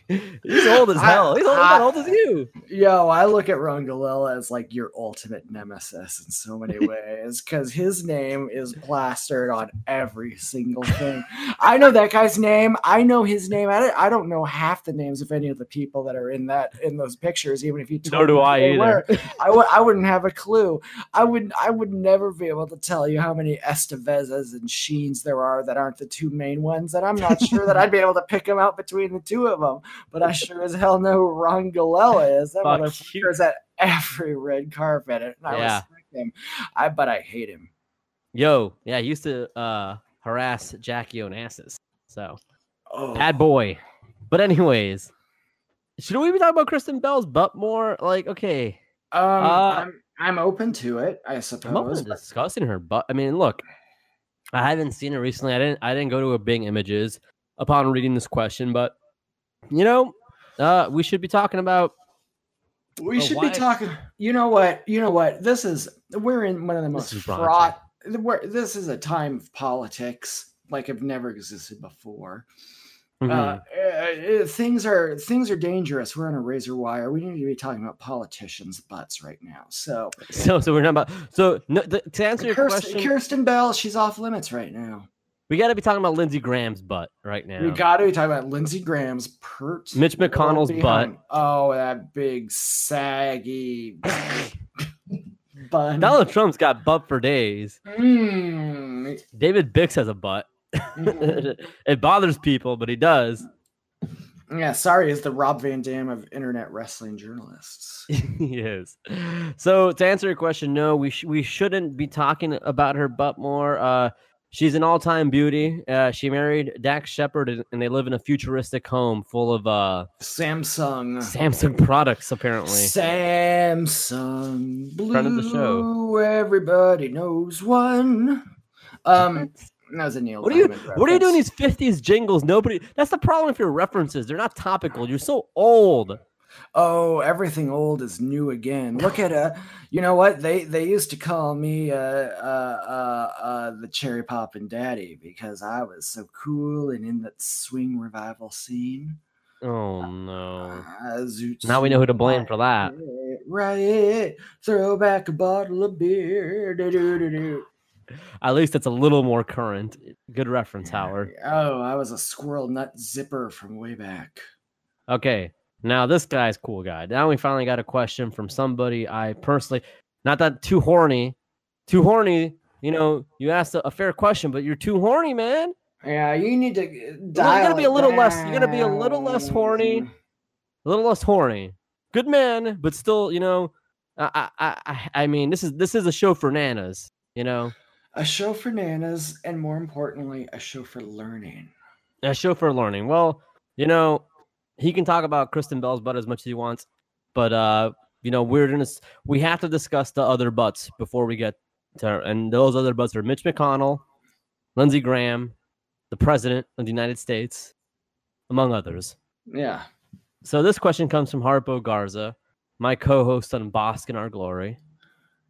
He's old as I- hell. He's old, I- about old as you. Yo, I look at Ron Galella as like your ultimate nemesis in so many ways because his name is plastered on every single thing. I know that guy's name. I know his name. I don't, I don't know half the names of any of the people that are in that in those pictures. Even if you Nor told do me who I either. I would I wouldn't have a clue. I would I would never be able to tell you how many Estevezes and Sheens there are that aren't the two main ones. And I'm not sure that I'd be able to pick him out between the two of them. But I sure as hell know who Ron Galella is. That Fuck motherfucker is at every red carpet, and I Yeah. respect him. I but I hate him. Yo, yeah, he used to uh harass Jackie Onassis. So Oh, bad boy. But anyways, should we be talking about Kristen Bell's butt more? Like, okay, um, uh, I'm I'm open to it. I I'm open to discussing her butt. I mean, look, I haven't seen it recently. I didn't. I didn't go to a Bing Images upon reading this question, but you know, uh, we should be talking about We should why- be talking. You know what? You know what? This is we're in one of the most This fraught. This is a time of politics like I've never existed before. Uh, uh, uh, things are things are dangerous. We're on a razor wire. We need to be talking about politicians' butts right now. So So, so we're not about. So, no, the, to answer your Kirsten, question, Kirsten Bell, she's off limits right now. we got to be talking about Lindsey Graham's butt right now. We got to be talking about Lindsey Graham's pert, Mitch McConnell's butt. Oh, that big saggy bun. Donald Trump's got butt for days. Mm, David Bix has a butt. it bothers people, but he does. yeah, sorry, is the Rob Van Dam of internet wrestling journalists. he is. So to answer your question, no, we sh- we shouldn't be talking about her butt more. Uh, She's an all-time beauty. Uh, she married Dax Shepard, and- and they live in a futuristic home full of uh, Samsung. Samsung products. Apparently, Samsung Blue. Friend of the show. Everybody knows one. Um, that was a Neil. What are you Diamond What are you doing these fifties jingles? Nobody. That's the problem with your references. They're not topical. You're so old. Oh, everything old is new again. Look at uh, you know what they they used to call me uh uh uh, uh the cherry poppin' daddy because I was so cool and in that swing revival scene. Oh no. Ah, zoot Now we know who to blame for that. Right. Throw back a bottle of beer. Do-do-do-do. At least it's a little more current. Good reference, Howard. Oh, I was a squirrel nut zipper from way back. Okay. Now this guy's cool guy. Now we finally got a question from somebody I personally, not that too horny, too horny. You know, you asked a, a fair question, but you're too horny, man. Yeah, you need to you dial gotta be a it little less- you gotta be a little less horny. A little less horny. Good man, but still, you know, I, I, I, I mean, this is this is a show for nanas. You know, A show for nanas, and more importantly, a show for learning. a show for learning. Well, you know, he can talk about Kristen Bell's butt as much as he wants, but uh, you know, we're gonna we have to discuss the other butts before we get to, and those other butts are Mitch McConnell, Lindsey Graham, the president of the United States, among others. Yeah. So this question comes from Harpo Garza, my co-host on Bosk in Our Glory.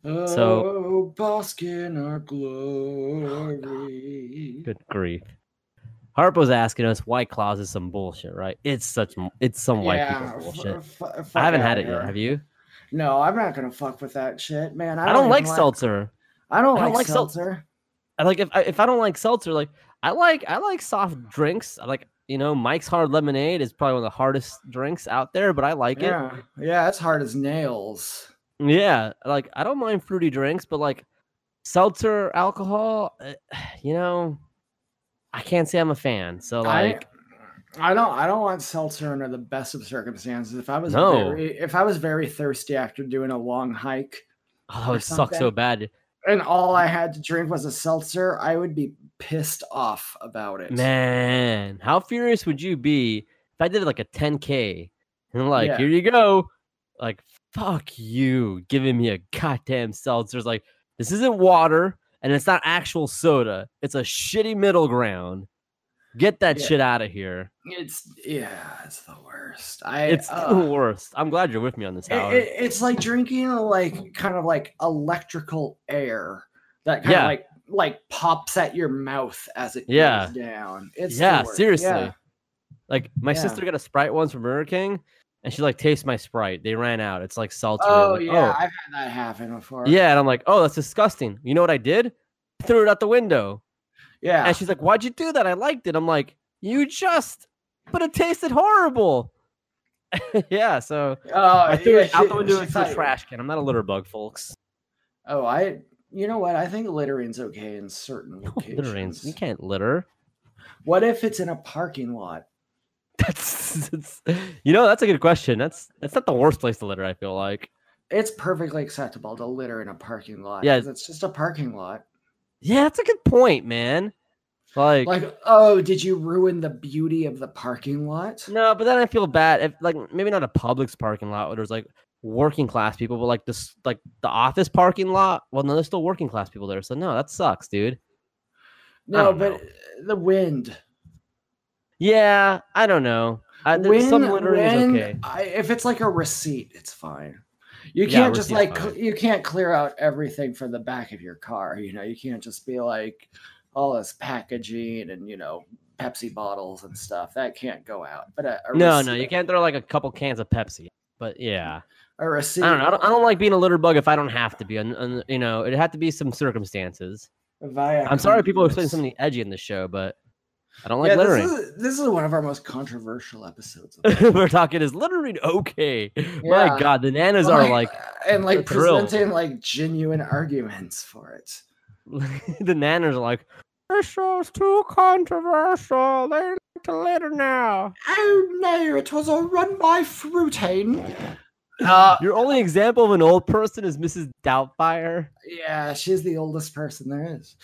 Oh, So- bask in our glory. Good grief. Harpo's asking us why Claws is some bullshit, right? It's such it's some white yeah, people bullshit. f- fuck I haven't had it yet. Have you? No, I'm not gonna fuck with that shit, man. I, I don't even like seltzer. I don't I don't like like sel- seltzer. I like if I, if I don't like seltzer, like I like I like soft drinks. I like you know Mike's Hard Lemonade is probably one of the hardest drinks out there, but I like it. Yeah, yeah, it's hard as nails. Yeah, like I don't mind fruity drinks, but like seltzer alcohol, eh, you know, I can't say I'm a fan. So like, I, I don't, I don't want seltzer under the best of circumstances. If I was No. very, if I was very thirsty after doing a long hike, oh, that would suck so bad. and all I had to drink was a seltzer, I would be pissed off about it. Man, how furious would you be if I did like a 10k and like Yeah. here you go, like fuck you, giving me a goddamn seltzer. It's like this isn't water and it's not actual soda. It's a shitty middle ground. Get that Yeah. shit out of here. It's yeah, it's the worst. I It's uh, the worst. I'm glad you're with me on this, it- it- it's like drinking like kind of like electrical air that kind Yeah. of like like pops at your mouth as it Yeah. goes down. It's yeah, seriously. Yeah. Like my sister got a Sprite once from Burger King, and she like tastes my Sprite. They ran out. It's like. I'm Oh like, yeah, oh. I've had that happen before. Yeah, and I'm like, oh, that's disgusting. You know what I did? Threw it out the window. yeah. And she's like, why'd you do that? I liked it. I'm like, you just, but it tasted horrible. yeah, so oh, I threw yeah, it out she- the window into a trash can. I'm not a litter bug, folks. Oh, I. You know what? I think littering's okay in certain locations. Littering, you can't litter. What if it's in a parking lot? That's, that's, you know, that's a good question. That's that's not the worst place to litter. I feel like. It's perfectly acceptable to litter in a parking lot. Yeah, it's just a parking lot. Yeah, that's a good point, man. Like, Like, oh, did you ruin the beauty of the parking lot? no, but then I feel bad if like maybe not a Publix parking lot where there's like working class people, but like this like the office parking lot. Well, no, there's still working class people there. So no, that sucks, dude. No, but know. the wind. Yeah, I don't know. Some When- is okay. I, if it's like a receipt, it's fine. You Yeah, can't just like fine. you can't clear out everything from the back of your car. You know, you can't just be like all this packaging and you know Pepsi bottles and stuff that can't go out. But a, a No, receipt, no, you can't throw like a couple cans of Pepsi. But yeah, A receipt. I don't know. I don't, I don't like being a litter bug if I don't have to be. And, and you know, it had to be some circumstances. via I'm sorry, people are saying something edgy in the show, but I don't like yeah, littering. This is, this is one of our most controversial episodes. We're talking is littering okay? Yeah. My God, the nanas are like and like thrilled. presenting like genuine arguments for it. the nanas are like this show's too controversial. They need to litter now. Oh no, it was all run by fruiting. Uh, Your only example of an old person is Mrs. Doubtfire. yeah, she's the oldest person there is.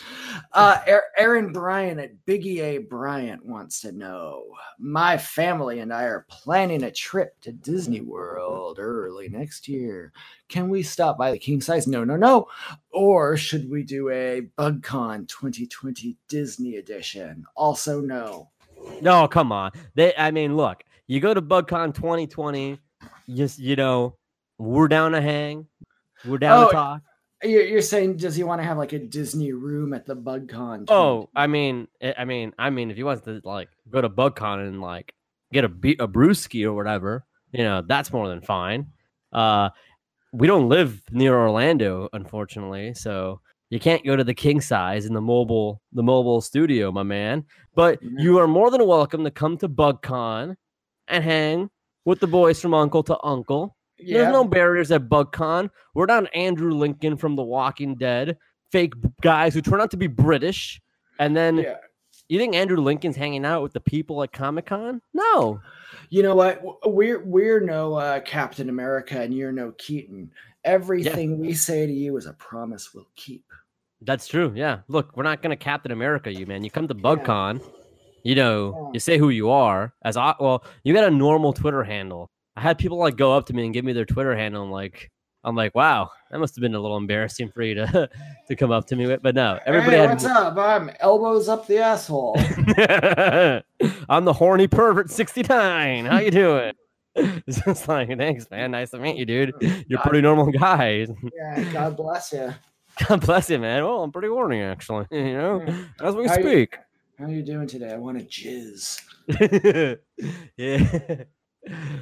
Uh, Aaron Bryant at Biggie A. Bryant wants to know My family and I are planning a trip to Disney World early next year. Can we stop by the king size? No, no, no. Or should we do a BugCon 2020 Disney edition? Also, no. No, come on. They, I mean, look, you go to BugCon 2020, just you know, we're down to hang, we're down Oh, to talk. You're, you're saying, does he want to have like a Disney room at the BugCon? Oh, I mean, I I mean, I mean, if he wants to like go to BugCon and like get a be- a brewski or whatever, you know, that's more than fine. Uh, we don't live near Orlando, unfortunately, so you can't go to the king size in the mobile the mobile studio, my man. But you are more than welcome to come to BugCon and hang with the boys from Uncle to Uncle. yeah. There's no barriers at BugCon. We're not Andrew Lincoln from The Walking Dead, fake guys who turn out to be British. And then yeah. you think Andrew Lincoln's hanging out with the people at Comic Con? No. You know what? We're we're no uh, Captain America, and you're no Keaton. Everything we say to you is a promise we'll keep. That's true. Yeah. Look, we're not gonna Captain America you, man. You come to BugCon, you know, you say who you are. As I well, you got a normal Twitter handle. I had people like go up to me and give me their Twitter handle. and like, I'm like, wow, that must have been a little embarrassing for you to to come up to me with. But no, everybody hey, had what's up? I'm elbows up the asshole. I'm the horny pervert 69. How you doing? It's just like, thanks, man. Nice to meet you, dude. You're a pretty normal guy. yeah, God bless you. God bless you, man. Well, I'm pretty horny, actually. You know, as we How you- speak. are you doing today? I want to jizz. yeah.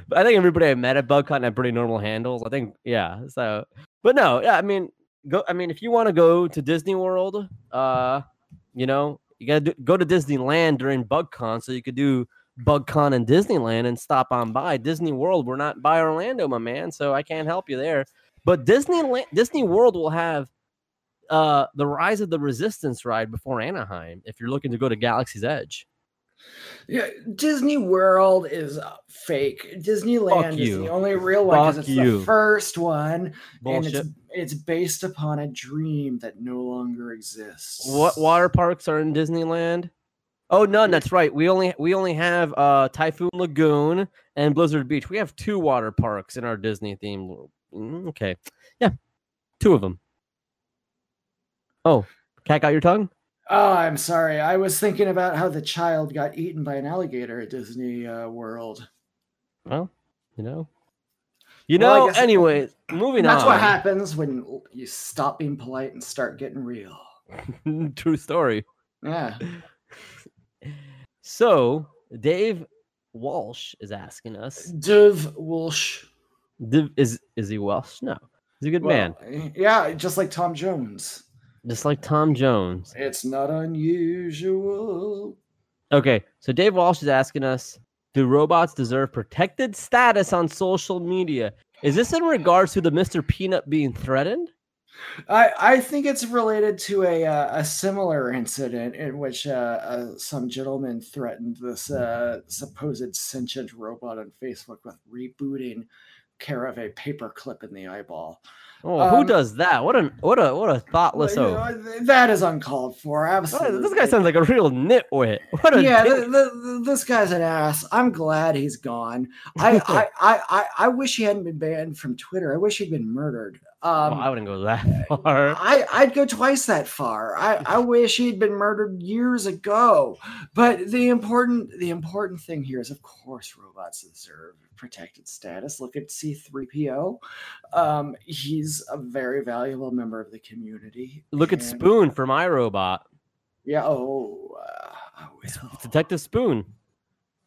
But I think everybody I met at BugCon had pretty normal handles. I think, yeah. So, but no, yeah. I mean, go. I mean, if you want to go to Disney World, uh, you know, you gotta do, go to Disneyland during BugCon, so you could do BugCon in Disneyland and stop on by Disney World. We're not by Orlando, my man, so I can't help you there. But Disneyland, Disney World will have uh the Rise of the Resistance ride before Anaheim if you're looking to go to Galaxy's Edge. Yeah, Disney World is fake. Disneyland is the only real one because it's you. the first one, Bullshit. and it's it's based upon a dream that no longer exists. What water parks are in Disneyland? Oh, none. That's right. We only we only have uh Typhoon Lagoon and Blizzard Beach. We have two water parks in our Disney theme. Mm, Okay, yeah, two of them. Oh, cat got your tongue? Oh, I'm sorry. I was thinking about how the child got eaten by an alligator at Disney uh, World. Well, you know, you Well, know. anyway, moving That's on. That's what happens when you stop being polite and start getting real. True story. Yeah. So Dave Walsh is asking us: Div Walsh. Div- Is is he Welsh? No, he's a good man, Yeah, just like Tom Jones. Just like Tom Jones. It's not unusual. Okay, so Dave Walsh is asking us Do robots deserve protected status on social media? Is this in regards to the Mr. Peanut being threatened? I, I think it's related to a uh, a similar incident in which uh, uh, some gentleman threatened this uh, supposed sentient robot on Facebook with rebooting care of a paper clip in the eyeball. Oh, who Um, does that? What a what a what a thoughtless you oh. know, that is uncalled for. Absolutely. This guy sounds like a real nitwit. What a yeah, th- th- this guy's an ass. I'm glad he's gone. I, I, I, I, I wish he hadn't been banned from Twitter. I wish he'd been murdered. Um, Well, I wouldn't go that far. I, I'd go twice that far. I, I wish he'd been murdered years ago. But the important the important thing here is, of course, robots deserve protected status. Look at C3PO. Um, he's a very valuable member of the community. Look at and- Spoon from iRobot. Yeah. Oh, uh, will. Detective Spoon.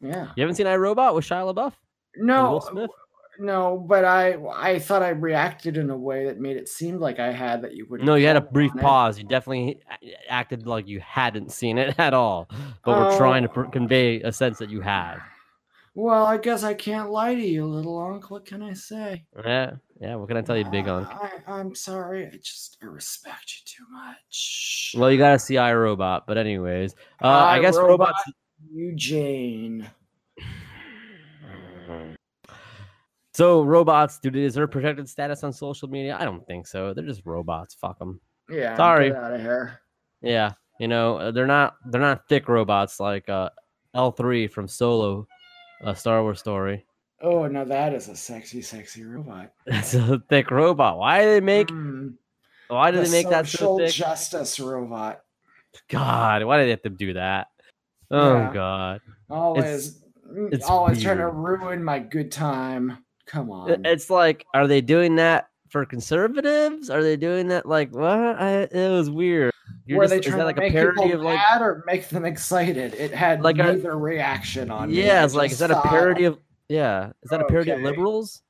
Yeah. You haven't seen iRobot with Shia LaBeouf? No, Smith? no, but I I thought I reacted in a way that made it seem like I had that you would. No, you had a brief pause. You definitely acted like you hadn't seen it at all. But we're trying to Oh. pr- convey a sense that you have. Well, I guess I can't lie to you, little uncle. What can I say? Yeah, yeah. What can I tell you, big unk? I, I'm sorry. I just I respect you too much. Well, you gotta see iRobot. But anyways, uh, I guess iRobot. robots. You, Jane. So robots, do they deserve protected status on social media? I don't think so. They're just robots. Fuck them. Yeah. Sorry. Get out of here. Yeah, you know uh, they're not they're not thick robots like uh, L three from Solo, a Star Wars story. Oh no, that is a sexy, sexy robot. That's a thick robot. Why do they make? Mm, Why do the they make that so social thick? justice robot. God, why do they have to do that? Oh Yeah. God, Always, mm, it's always trying to ruin my good time. Come on. it's like, are they doing that for conservatives? Are they doing that like what? I, it was weird. You're Were just, they trying that to like a make parody people of like? mad or make them excited? It had Like a- reaction on. Yeah, it's like is that a parody of? Yeah, is that a parody of liberals?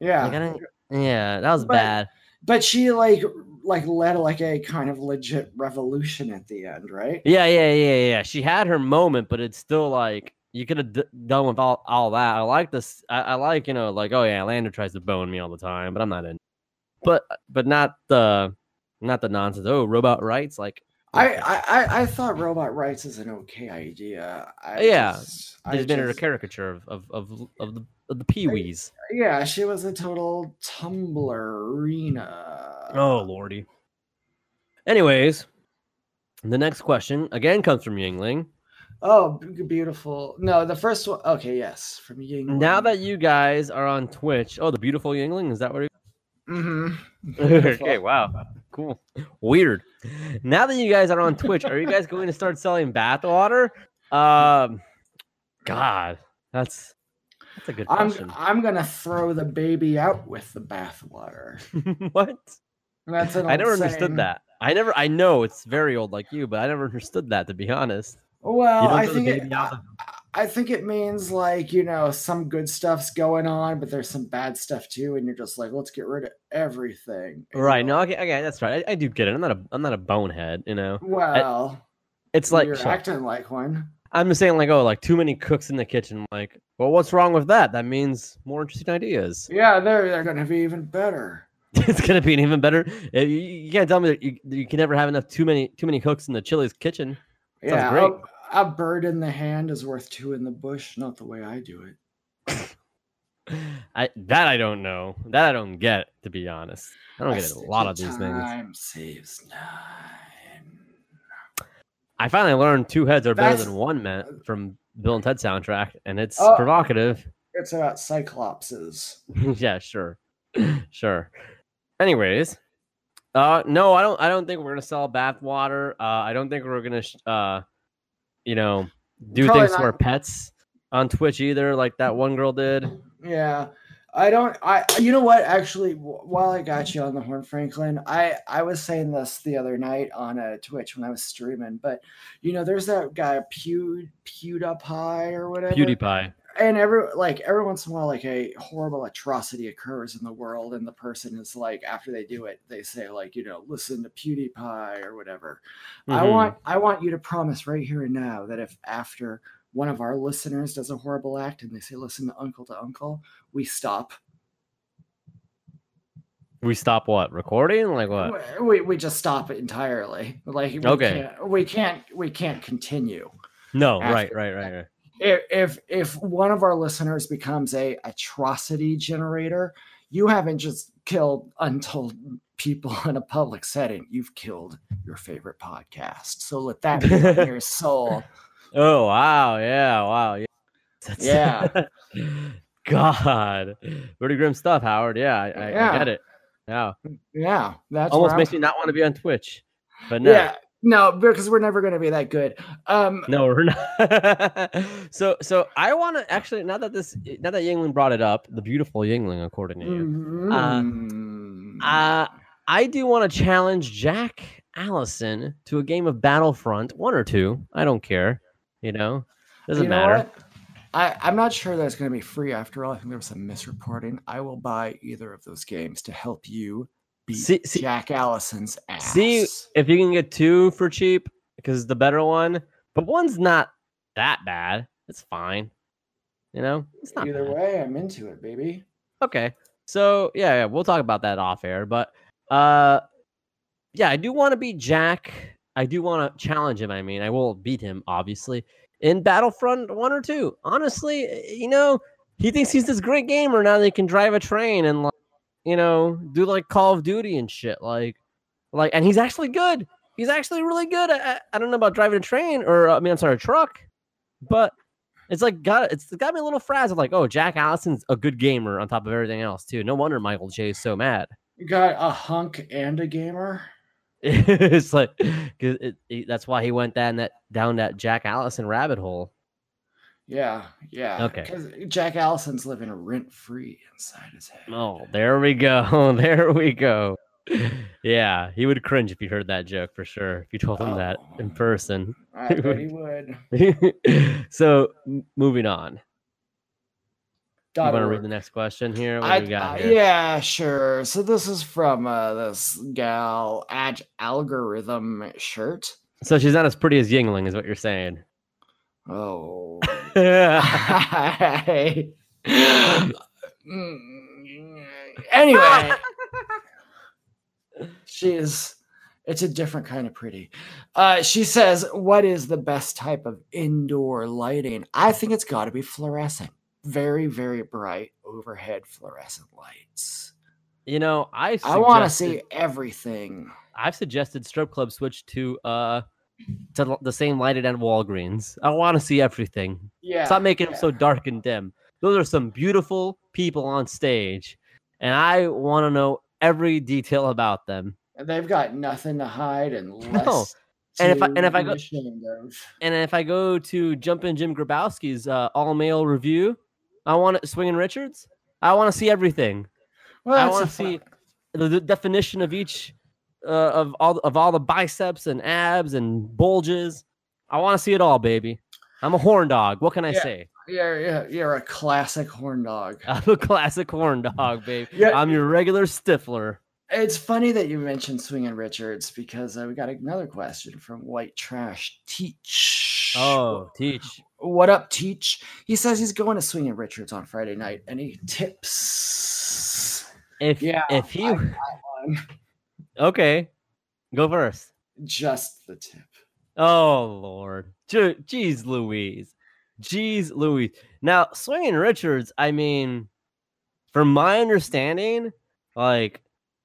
Yeah, Like, yeah, that was But- bad. but she like like led like a kind of legit revolution at the end, right? Yeah, yeah, yeah, yeah. She had her moment, but it's still like you could have d- done with all, all that. I like this. I, I like you know, like oh yeah, Lando tries to bone me all the time, but I'm not in. But but not the not the nonsense. Oh, robot rights, like I, I I- thought robot rights is an okay idea. I Yeah, just, I just a caricature of of of, of the of the peewees. Yeah, she was a total tumblerina. Oh lordy. Anyways, the next question again comes from Yingling. Oh, beautiful. No, the first one. Okay, yes, from Ying. Now that you guys are on Twitch, oh, the beautiful Yingling, is that what? You hmm okay, wow. Cool. Weird. Now that you guys are on Twitch, are you guys going to start selling bathwater? Um God, that's that's a good Question. I'm. I'm gonna throw the baby out with the bathwater. what? That's an I never saying. understood that. I never I know it's very old like you, but I never understood that to be honest. Well, I think it, I, I think it means like you know some good stuff's going on, but there's some bad stuff too, and you're just like, let's get rid of everything. Right. know? No, okay, okay, that's right. I, I do get it. I'm not a I'm not a bonehead, you know. Well, It's like you're sure. acting like one. I'm just saying, like, oh, like too many cooks in the kitchen. Like, well, what's wrong with that? That means more interesting ideas. Yeah, they're they're gonna be even better. it's gonna be an even better. uh, You, you can't tell me that you, you can never have enough too many too many cooks in the Chili's kitchen. Yeah. A, a bird in the hand is worth two in the bush. Not the way I do it. I that I don't know. That I don't get. To be honest, I don't A get a lot of these things. Time saves nine. I finally learned two heads are better than one man uh, from Bill and Ted soundtrack, and it's Oh. provocative. It's about cyclopses. yeah, sure, sure. Anyways, uh, no, I don't. I don't think we're gonna sell bathwater. Uh, I don't think we're gonna, sh- uh, you know, do Probably things to our pets on Twitch either, like that one girl did. Yeah. I don't I you know what actually while I got you on the horn Franklin I I was saying this the other night on a Twitch when I was streaming but you know there's that guy Pew PewDiePie or whatever PewDiePie. And every like every once in a while like a horrible atrocity occurs in the world and the person is like after they do it they say like you know listen to PewDiePie or whatever I Mhm. want I want you to promise right here and now that if after one of our listeners does a horrible act and they say listen to uncle to uncle, we stop. we stop what recording? Like what? We, we just stop it entirely. Like we Okay. can't, we can't we can't continue. No, After- right, right, right, right. If if one of our listeners becomes a atrocity generator, you haven't just killed untold people in a public setting. You've killed your favorite podcast. So let that be on your soul. Oh wow, yeah, wow, yeah. That's- Yeah. God, pretty grim stuff, Howard. Yeah, I, I, I get it. Yeah, Yeah, that's almost makes I'm- me not want to be on Twitch, but no, Yeah, no, because we're never going to be that good. Um, no, we're not. so, so I want to actually now that this now that Yingling brought it up, the beautiful Yingling, according to you, mm, uh, I do want to challenge Jack Allison to a game of Battlefront, one or two. I don't care. You know, doesn't you know matter. what? I, I'm not sure that it's going to be free after all. I think there was some misreporting. I will buy either of those games to help you beat See- see- Jack Allison's ass. See if you can get two for cheap because the better one, but one's not that bad. It's fine. You know, it's not either bad. way, I'm into it, baby. Okay. So yeah, yeah, we'll talk about that off air. But uh yeah, I do want to beat Jack. I do want to challenge him. I mean, I will beat him, obviously, in Battlefront one or two. Honestly, you know, he thinks he's this great gamer now that he can drive a train and like you know do like Call of Duty and shit. Like, like, and he's actually good. He's actually really good. I, I don't know about driving a train or uh, I mean, I'm sorry, a truck, but it's like got it's got me a little frazzled. Like, oh, Jack Allison's a good gamer on top of everything else too. No wonder Michael J is so mad. You got a hunk and a gamer. it's like it, it- that's why he went down that down that Jack Allison rabbit hole. Yeah, yeah. Okay. Because Jack Allison's living rent free inside his head. Oh, there we go. There we go. Yeah, he would cringe if he heard that joke for sure. If you told him that in Oh. person. I bet he would. so, m- moving on. You Dot want to read the next question here? What I, do we got uh, here? yeah, sure. So this is from uh, this gal at algorithm shirt. So she's not as pretty as Yingling, is what you're saying. Oh. Mm, anyway, she's it's a different kind of pretty. Uh, she says, "What is the best type of indoor lighting?" I think it's got to be fluorescent, very, very bright overhead fluorescent lights. you know, I I want to see everything. I've suggested strip club switch to uh to the same lighted at Walgreens. I want to see everything. Yeah, Stop making them so dark and dim. Those are some beautiful people on stage, and I want to know every detail about them. And they've got nothing to hide and less. No. And if I- and if I to go-. And if I go to Jumpin' Jim Grabowski's uh, all male review, I want it swinging Richards. I want to see everything. Well, I want to see the, the definition of each uh, of all of all the biceps and abs and bulges. I want to see it all, baby. I'm a horn dog. What can I Yeah. say? You're, you're, you're a classic horn dog. I'm a classic horn dog, baby. Yeah. I'm your regular Stifler. It's funny that you mentioned Swinging Richards because uh, we got another question from White Trash Teach. Oh, teach. What up, Teach? He says he's going to Swinging Richards on Friday night. Any tips? If Yeah, if he I got one. Okay, go first. Just the tip. Oh Lord, jeez Louise, jeez Louise. Now swinging Richards, I mean, from my understanding, like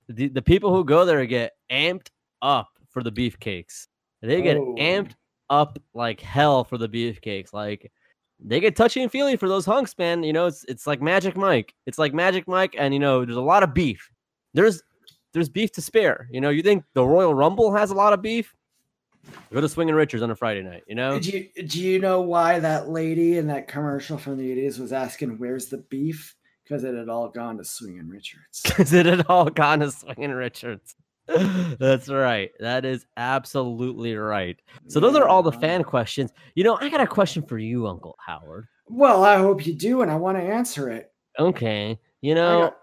the the people who go there get amped up for the beefcakes. They get Oh. amped up like hell for the beefcakes. Like they get touchy and feely for those hunks, man. You know, it's it's like Magic Mike. It's like Magic Mike, and you know, there's a lot of beef. There's there's beef to spare. You know, you think the Royal Rumble has a lot of beef? Go to Swinging Richards on a Friday night. You know, Do you, do you know why that lady in that commercial from the 80s was asking, Where's the beef? Because it had all gone to Swinging Richards. because it had all gone to Swinging Richards. That's right. That is absolutely right. So those are all the fan questions. You know, I got a question for you, Uncle Howard. Well, I hope you do, and I want to answer it. Okay, you know,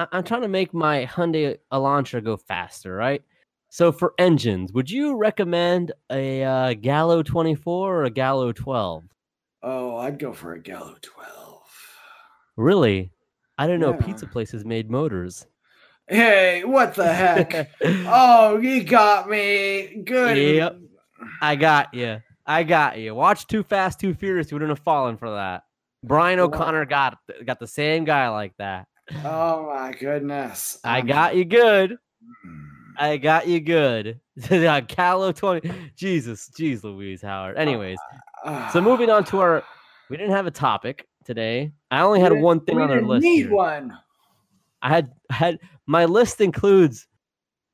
I- I'm trying to make my Hyundai Elantra go faster, right? So for engines, would you recommend a uh, Gallo 24 or a Gallo 12? Oh, I'd go for a Gallo 12. Really? I know Yeah. pizza places made motors. Hey, what the heck? oh, you got me. Good. Yep. I got you. I got you. Watch Too Fast, Too Furious. You wouldn't have fallen for that. Brian. O'Conner got got the same guy like that. Oh my goodness. I Um, got you good. I got you good. Callow 20. Jesus, jeez Louise Howard. Anyways, so moving on to our we didn't have a topic today. I only had one thing we on our list. Need here. one. I had had my list includes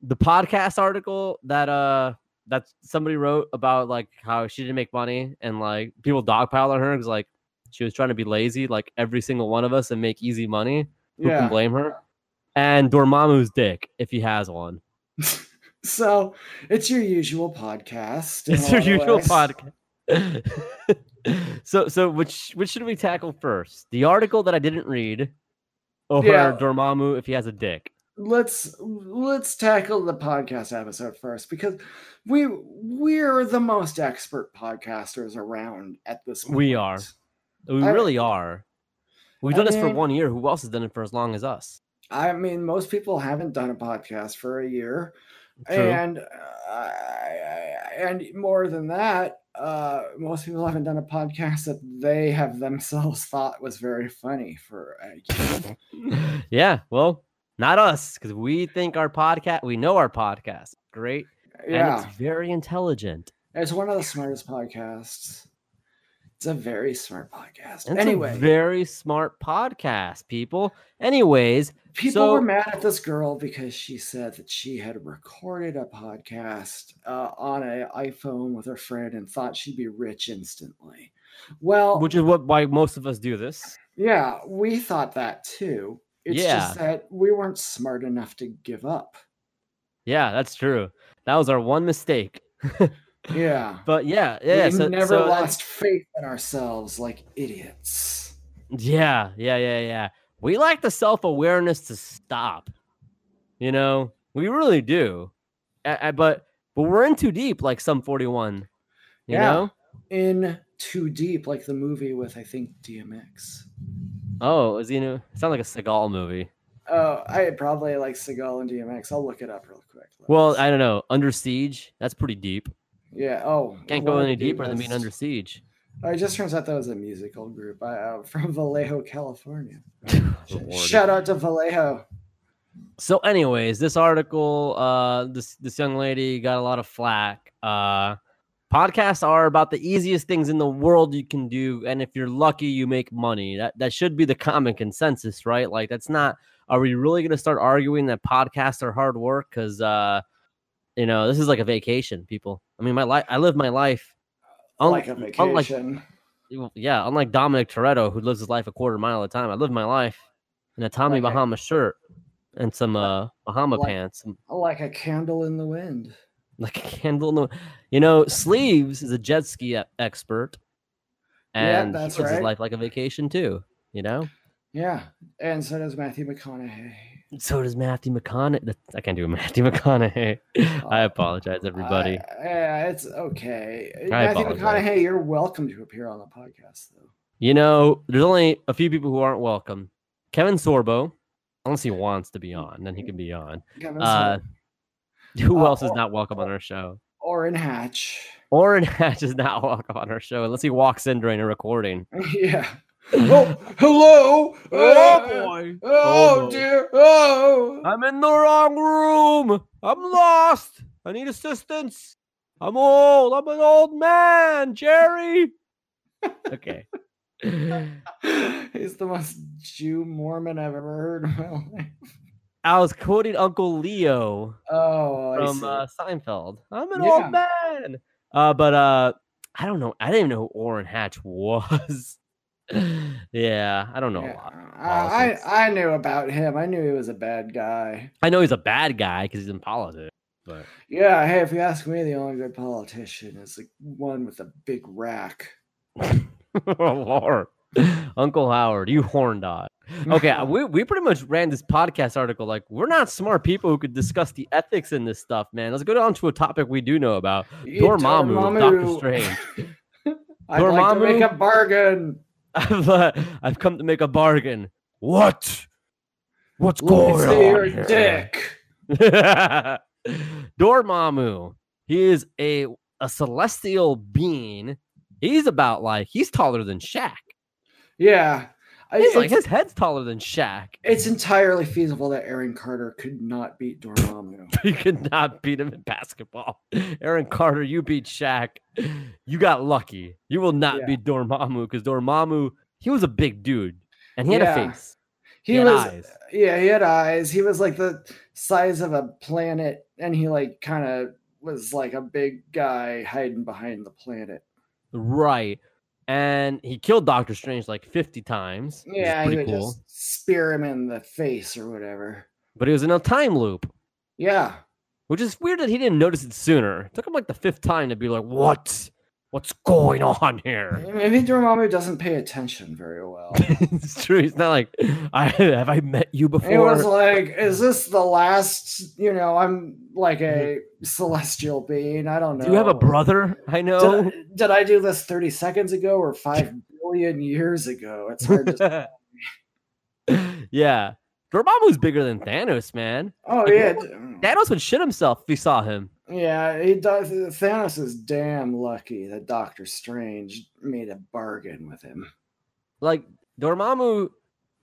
the podcast article that uh that somebody wrote about like how she didn't make money and like people dogpile on her because like she was trying to be lazy like every single one of us and make easy money. Who Yeah. can blame her? And Dormammu's dick if he has one. So it's your usual podcast. It's your usual ways. podcast. so so which which should we tackle first? The article that I didn't read, or Yeah. Dormammu if he has a dick. let's let's tackle the podcast episode first because we we're the most expert podcasters around at this point. We are. We I- really are. We've I done this for one year. Who else has done it for as long as us? I mean, most people haven't done a podcast for a year, True. and uh, I, I, and more than that, uh, most people haven't done a podcast that they have themselves thought was very funny for a year. yeah, well, not us, because we think our podcast, we know our podcast, great, and yeah. it's very intelligent. It's one of the smartest podcasts. It's a very smart podcast. It's anyway, a very smart podcast, people. Anyways, people so- were mad at this girl because she said that she had recorded a podcast uh, on an iPhone with her friend and thought she'd be rich instantly. Well, which is what why most of us do this. yeah, we thought that too. It's Yeah. just that we weren't smart enough to give up. Yeah, that's true. That was our one mistake. Yeah. But yeah, yeah. we so, never so lost faith in ourselves like idiots. Yeah, yeah, yeah, yeah. We lack the self awareness to stop. You know, we really do. A- a- but but we're in too deep, like some forty one. You Yeah. know? In too deep, like the movie with I think DMX. Oh, is he? New? Sound like a Seagal movie. Oh, I probably like Seagal and DMX. I'll look it up real quick. Let me Well. I don't know. Under Siege. That's pretty deep. Yeah. Oh, Can't go any deeper than being. Under Siege. Oh, it just turns out that was a musical group uh, from Vallejo, California. Shout out to Vallejo. So, anyways, this article, uh, this this young lady got a lot of flack. Uh, podcasts are about the easiest things in the world you can do, and if you're lucky, you make money. That that should be the common consensus, right? Like, that's not. Are we really going to start arguing that podcasts are hard work? Because, uh, you know, this is like a vacation, people. I mean, my life. I live my life. un- like a unlike- vacation. yeah, unlike Dominic Toretto, who lives his life a quarter mile at a time, I live my life in a Tommy Like a- Bahama shirt and some uh Bahama like- pants, like a candle in the wind. like a candle. In the, you know, Sleeves is a jet ski expert, Yeah, and that's he lives his life like a vacation too. You know, Yeah, and so does Matthew McConaughey. So does Matthew McConaughey. I can't do a Matthew McConaughey. I apologize, everybody. Yeah, it's okay. I Matthew apologize. McConaughey, you're welcome to appear on the podcast, though. You know, there's only a few people who aren't welcome. Kevin Sorbo, unless he wants to be on, then he can be on. Kevin Uh, Sorbo. who Uh, else is not welcome on our show? Orrin Hatch. Orrin Hatch is not welcome on our show unless he walks in during a recording. yeah. Oh, hello. Oh boy. Oh, Oh, boy. dear. Oh. I'm in the wrong room. I'm lost. I need assistance. I'm old. I'm an old man, Jerry. Okay. He's the most Jew Mormon I've ever heard in my life. I was quoting Uncle Leo Oh, from uh, Seinfeld. I'm an Yeah. old man. Uh, but uh, I don't know. I didn't even know who Orrin Hatch was. yeah, I don't know a Yeah, lot. I, I knew about him. I knew he was a bad guy. I know he's a bad guy because he's in politics. But Yeah, hey, if you ask me, the only good politician is the one with a big rack. oh Lord, Uncle Howard, you horn dog. Okay, uh, we, we pretty much ran this podcast article like we're not smart people who could discuss the ethics in this stuff, man. Let's go on to a topic we do know about. You Dormammu Doctor Strange. I'd like to make a bargain. I've uh, I've come to make a bargain. What? What's Let me going see on? your here? dick. Dormammu. He is a a celestial being. He's about like he's taller than Shaq. Yeah. I- He's like his head's taller than Shaq. it's entirely feasible that Aaron Carter could not beat Dormammu. You could not beat him in basketball. Aaron Carter, you beat Shaq. You got lucky. You will not Yeah. beat Dormammu because Dormammu, he was a big dude and he had a face. He, had was eyes. yeah, he had eyes. He was like the size of a planet, and he like kind of was like a big guy hiding behind the planet. Right. And he killed Doctor Strange like 50 times. Yeah, he would cool. just spear him in the face or whatever. But he was in a time loop, Yeah, which is weird that he didn't notice it sooner. It took him like the fifth time to be like, what? What's going on here? maybe Dormammu doesn't pay attention very well. it's true. He's not like, I have I met you before. It was like, is this the last? You know, I'm like a mm-hmm. celestial being. I don't know. Do you have a brother? I know. Did, did I do this 30 seconds ago or five billion years ago? It's hard to. yeah. Dormammu's bigger than Thanos, man. oh Like, yeah, mm. Thanos would shit himself if he saw him. Yeah, he does. Thanos is damn lucky that Doctor Strange made a bargain with him. Like Dormammu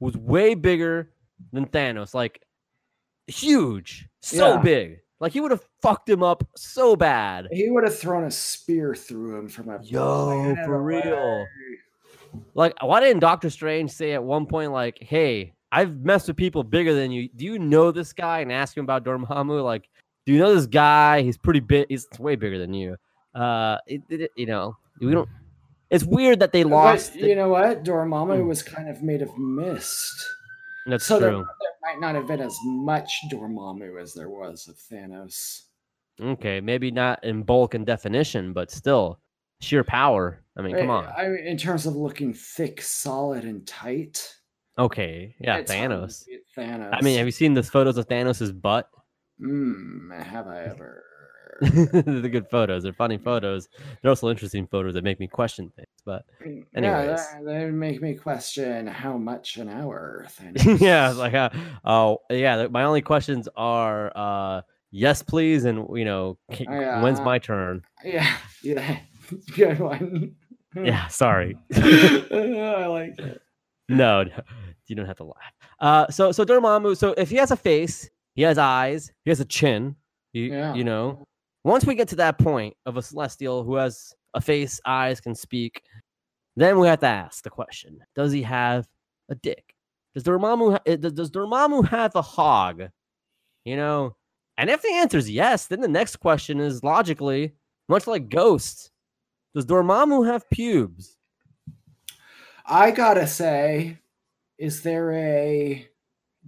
was way bigger than Thanos, like huge, so Yeah. big. Like he would have fucked him up so bad. He would have thrown a spear through him from a Yo, for away. real. Like, why didn't Doctor Strange say at one point, like, "Hey, I've messed with people bigger than you. Do you know this guy?" And ask him about Dormammu. Like, do you know this guy? He's pretty big. He's way bigger than you. Uh, it, it, you know, we don't. It's weird that they But lost. you know what? Dormammu Hmm. was kind of made of mist. That's so true. there might not have been as much Dormammu as there was of Thanos. Okay, maybe not in bulk and definition, but still sheer power. I mean, come Eh, on. I mean, in terms of looking thick, solid, and tight. Okay, yeah, it's hard to Thanos. Thanos. I mean, have you seen the photos of Thanos' butt? Mm, have I ever? They're good photos. They're funny photos. They're also interesting photos that make me question things. But Anyways. that, that would make me question how much an hour. Yeah, like, uh, oh yeah. My only questions are, uh, yes, please, and you know, k- when's my turn? yeah, yeah, good one. Yeah, sorry. I like it. no, no, you don't have to laugh. Uh, so so Dormammu. So if he has a face, he has eyes, he has a chin. You, Yeah. you know, once we get to that point of a celestial who has a face, eyes, can speak, then we have to ask the question: Does he have a dick? Does Dormammu ha- eh, does, does Dormammu have a hog? You know, and if the answer is yes, then the next question is logically, much like Ghost, does Dormammu have pubes? I gotta say, is there a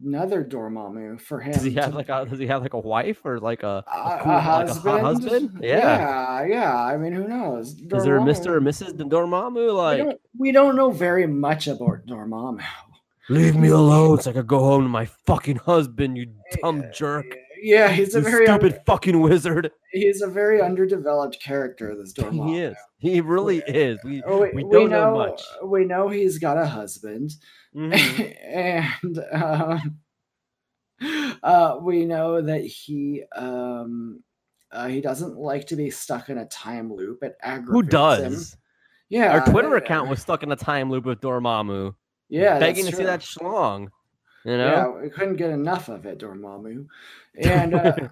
another Dormammu for him? Does he have to- like a does he have like a wife or like a, a, a cool- like a husband? husband? Yeah. yeah, yeah. I mean, who knows? is there a Mr. or Dormammu- Mrs. Dormammu? We Like don't, we don't know very much about Dormammu. leave me alone so I could go home to my fucking husband, you dumb Yeah, jerk. Yeah, he's a You very stupid fucking wizard. he's a very underdeveloped character. This Dormammu. He is. He really is. We we, we we don't know know, much. We know he's got a husband, Mhm. and um, uh, we know that he um, uh, he doesn't like to be stuck in a time loop. It aggravates Who him. does? Yeah, Our Twitter uh, account was stuck in a time loop with Dormammu, yeah, begging to that's see that schlong. You know? Yeah, we couldn't get enough of it, Dormammu. And uh,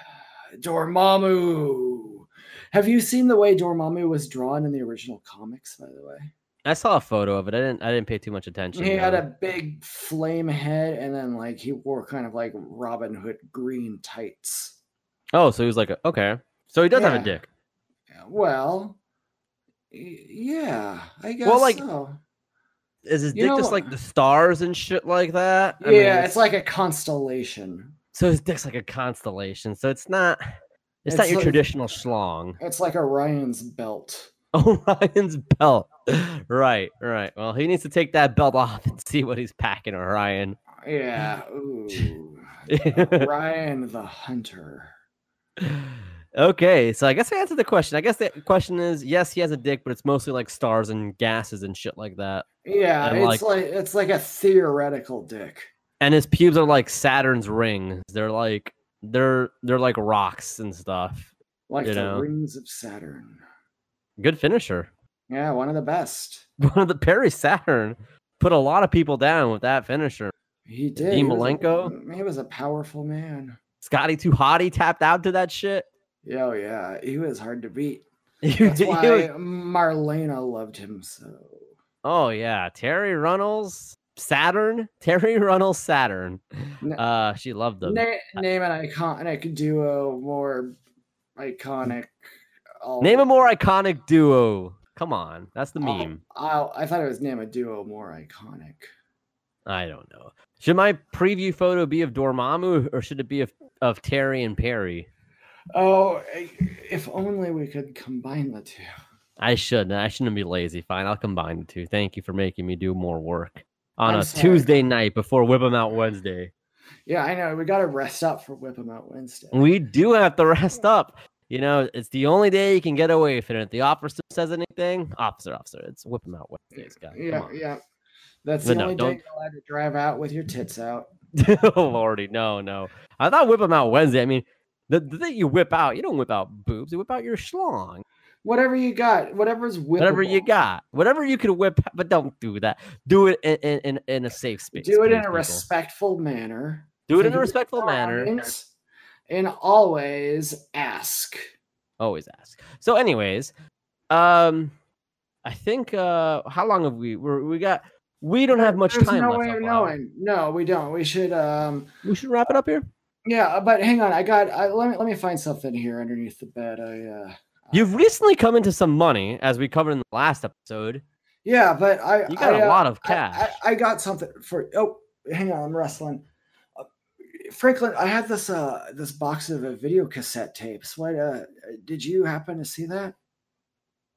Dormammu. Have you seen the way Dormammu was drawn in the original comics? By the way, I saw a photo of it. I didn't. I didn't pay too much attention. he had a big flame head, and then like he wore kind of like Robin Hood green tights. Oh, so he was like, a, okay. So he does have a dick. Well, yeah, I guess. Well, like, so. Is his You dick know just like the stars and shit like that? I yeah, mean, it's like a constellation. so his dick's like a constellation. So it's not. It's, It's not your like- traditional schlong. It's like Orion's belt. Orion's belt. Right, right. Well, he needs to take that belt off and see what he's packing, Orion. Yeah. Ooh. Ryan the Hunter. okay, so I guess I answered the question. I guess the question is yes, he has a dick, but it's mostly like stars and gases and shit like that. Yeah, And, it's like, it's like a theoretical dick. And his pubes are like Saturn's rings. They're like they're they're like rocks and stuff. Like the know. rings of Saturn. Good finisher. Yeah, one of the best. One of the Perry Saturn put a lot of people down with that finisher. He did. Dean he was a- Malenko? He was a powerful man. Scotty Too Hottie tapped out to that shit. Yeah, oh, yeah. He was hard to beat. He That's why Marlena loved him so. oh yeah, Terri Runnels Saturn. Terri Runnels Saturn. Uh, she loved them. Na- name an iconic duo more iconic. All- Name a more iconic duo. Come on, that's the Oh, meme. I thought it was name a duo more iconic. I don't know. Should my preview photo be of Dormammu or should it be of, of Terri and Perry? Oh, if only we could combine the two. I shouldn't. I shouldn't be lazy. Fine, I'll combine the two. Thank you for making me do more work on I'm a sorry. Tuesday night before Whip 'em Out Wednesday. Yeah, I know. We got to rest up for Whip 'em Out Wednesday. We do have to rest up. You know, it's the only day you can get away from it. If the officer says anything, officer, officer, it's Whip 'em Out Wednesdays, guys. Yeah, yeah. That's But the no, only don't- day you're allowed to drive out with your tits out. oh lordy, no, no. I thought whip them out Wednesday. I mean, The, the thing you whip out, you don't whip out boobs. You whip out your schlong. Whatever you got, whatever's whippable. Whatever you got, whatever you could whip, but don't do that. Do it in in, in, a safe space. Do it in a people. respectful manner. Do it in a respectful manner. And always ask. Always ask. So, anyways, um, I think uh, how long have we? We're, we got. We don't have much There's time no way of knowing. No, we don't. We should um We should wrap it up here. yeah, but hang on. I got I, let me let me find something here underneath the bed. I uh You've recently come into some money, as we covered in the last episode. Yeah, but I You got I, a uh, lot of I- cash. I, I got something for oh hang on, I'm wrestling. Uh, Franklin, I had this uh this box of uh, video cassette tapes. What uh did you happen to see that?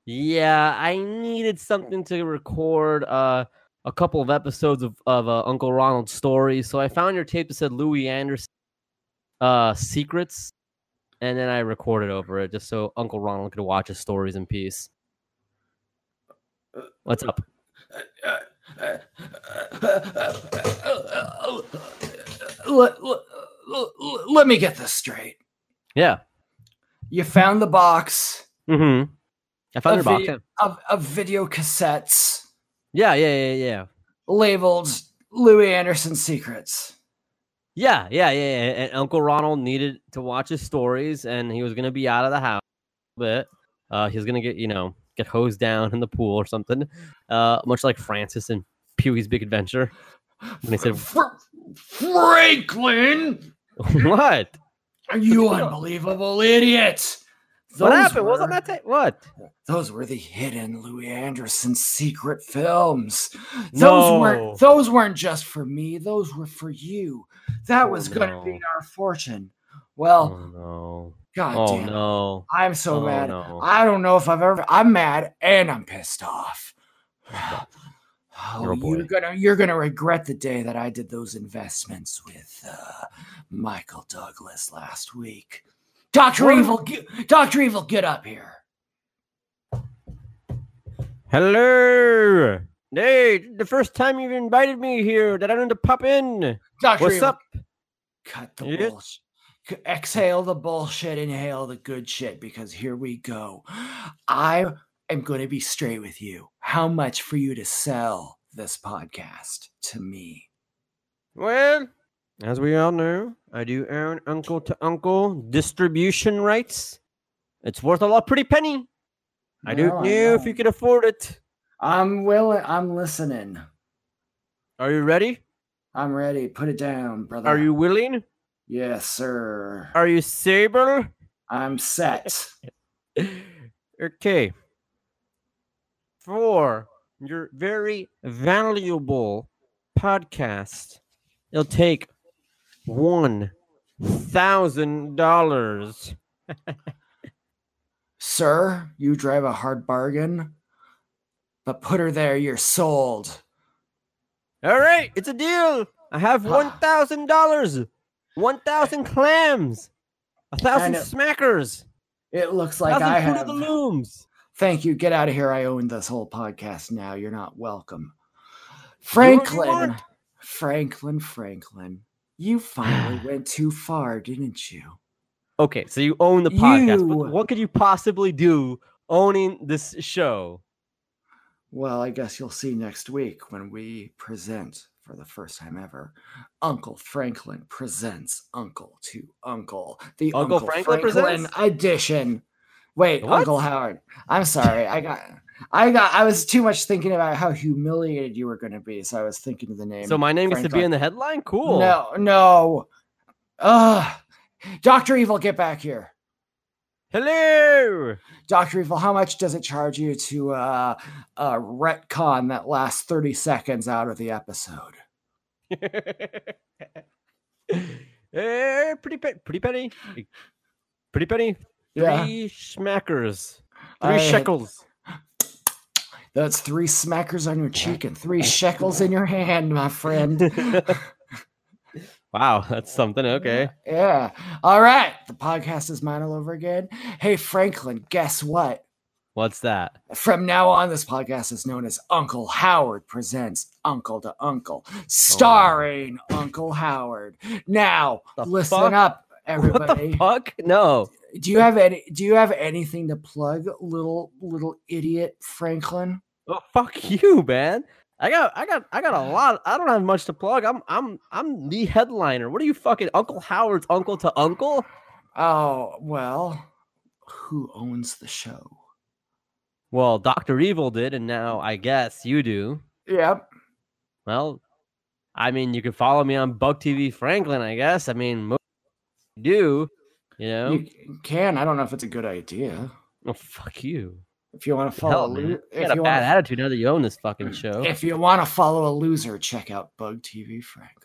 Yeah, I needed something to record uh, a couple of episodes of, of uh, Uncle Ronald's stories. So I found your tape that said Louie Anderson uh, Secrets, and then I recorded over it just so Uncle Ronald could watch his stories in peace. What's up? Let, let, let me get this straight. Yeah. You found the box Mm-hmm. I found your of, box. Yeah. of, of video cassettes yeah, yeah, yeah, yeah. labeled Louie Anderson Secrets. Yeah, yeah, yeah, yeah. And Uncle Ronald needed to watch his stories, and he was gonna be out of the house a bit. Uh, he was gonna get, you know, get hosed down in the pool or something. Uh, much like Francis and Pee Wee's Big Adventure. When he said, Franklin, "What? Are you unbelievable idiot! What happened? What was on that tape? What? Those were the hidden Louie Anderson secret films. Those No. weren't those weren't just for me, those were for you. That Oh, was gonna oh, be our fortune. Well, Oh no! god Oh damn no! I'm so Oh, mad. no. I don't know if I've ever I'm mad and I'm pissed off. Oh, You're you're gonna you're gonna regret the day that I did those investments with uh, Michael Douglas last week. Doctor Evil, get, Doctor Evil, get up here. Hello. Hey, the first time you've invited me here that I need to pop in. Doctor What's Evil, up? cut the Yes? bullshit. Exhale the bullshit, inhale the good shit, because here we go. I am going to be straight with you. How much for you to sell this podcast to me? Well, as we all know, I do own uncle to uncle distribution rights. It's worth a lot pretty penny. I don't know if you can afford it. I'm willing. I'm listening. Are you ready? I'm ready. Put it down, brother. Are you willing? Yes, sir. Are you stable? I'm set. okay. For your very valuable podcast, it'll take one thousand dollars. Sir, you drive a hard bargain, but put her there. You're sold. All right, it's a deal. I have one thousand dollars, one thousand clams, a thousand it- smackers, It looks like I have. the looms. Thank you. Get out of here. I own this whole podcast now. You're not welcome. Franklin. Franklin, Franklin. You finally went too far, didn't you? Okay, so you own the podcast. What, You- what could you possibly do owning this show? Well, I guess you'll see next week when we present for the first time ever. Uncle Franklin presents Uncle to Uncle. The Uncle Uncle, Franklin Franklin, presents? edition. Wait, What? Uncle Howard. I'm sorry. I got I got I was too much thinking about how humiliated you were gonna be, so I was thinking of the name. So my name gets to be in the headline. Cool. No, no. Ugh. Dr. Evil, get back here. Hello. Dr. Evil, how much does it charge you to uh, uh, retcon that last 30 seconds out of the episode? Eh, pretty pe- pretty penny. Pretty penny. Yeah. Three schmackers. Three I- shekels. That's three smackers on your cheek and three shekels in your hand, my friend. wow, that's something. Okay. yeah. All right. The podcast is mine all over again. Hey, Franklin, guess what? What's that? From now on, this podcast is known as Uncle Howard Presents Uncle to Uncle, oh, starring Uncle Howard. Now, The listen fuck? up. everybody. What the fuck? No. Do you have any? Do you have anything to plug, little little idiot Franklin? Oh, fuck you, man. I got, I got, I got a lot. I don't have much to plug. I'm, I'm, I'm the headliner. What are you fucking Uncle Howard's uncle to uncle? Oh well, who owns the show? Well, Doctor Evil did, and now I guess you do. Yep. Well, I mean, you can follow me on Bug TV Franklin. I guess. I mean, do. You know? You can. I don't know if it's a good idea. oh, fuck you. If you want to Hell, follow, man. lo- You if got a bad want, attitude now that you own this fucking show. if you want to follow a loser, check out Bug TV Franklin.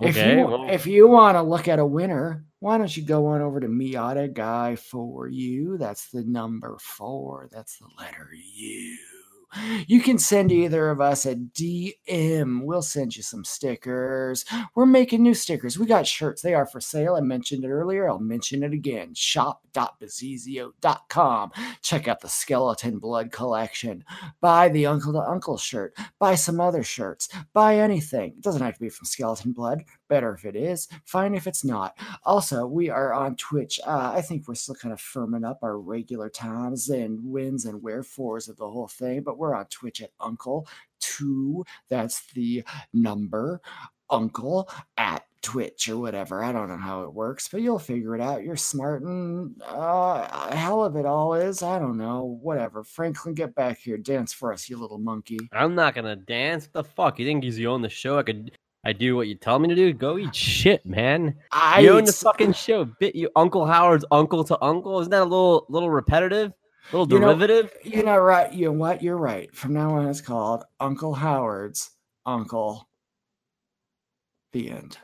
Okay, If you well- if you want to look at a winner, why don't you go on over to Miata Guy for you? That's the number four. That's the letter U. You can send either of us a DM. We'll send you some stickers. We're making new stickers. We got shirts. They are for sale. I mentioned it earlier. I'll mention it again. Shop.bazizio.com. Check out the skeleton blood collection. Buy the Uncle to Uncle shirt. Buy some other shirts. Buy anything. It doesn't have to be from Skeleton Blood. Better if it is. Fine if it's not. Also, we are on Twitch. Uh, I think we're still kind of firming up our regular times and wins and wherefores of the whole thing, but we're on Twitch at Uncle Two. That's the number Uncle at Twitch or whatever. I don't know how it works, but you'll figure it out. You're smart and uh, hell of it all is. I don't know. Whatever. Franklin, get back here. Dance for us, you little monkey. I'm not gonna dance. What the fuck? You think you own the show, I could, I do what you tell me to do? Go eat shit, man. I you own the fucking show. Bit you, Uncle Howard's uncle to uncle. Isn't that a little, little repetitive? A little You know- derivative? You know, right? You know what? You're right. From now on, it's called Uncle Howard's Uncle. The end.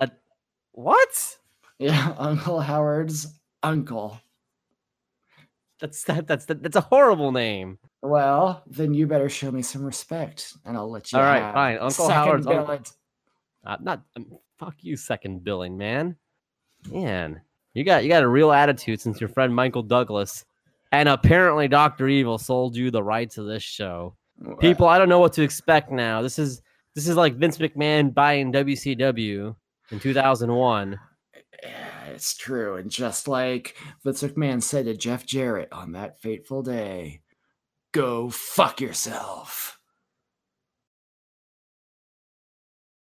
what? Yeah, Uncle Howard's uncle. That's that. That's that, that's a horrible name. Well, then you better show me some respect, and I'll let you. All right, fine. Uncle Howard's uncle. Uh, not um, fuck you, second billing man. Man, you got you got a real attitude since your friend Michael Douglas and apparently Doctor Evil sold you the rights of this show. People, I don't know what to expect now. This is this is like Vince McMahon buying WCW in 2001. Yeah, it's true. And just like Vince McMahon said to Jeff Jarrett on that fateful day, go fuck yourself.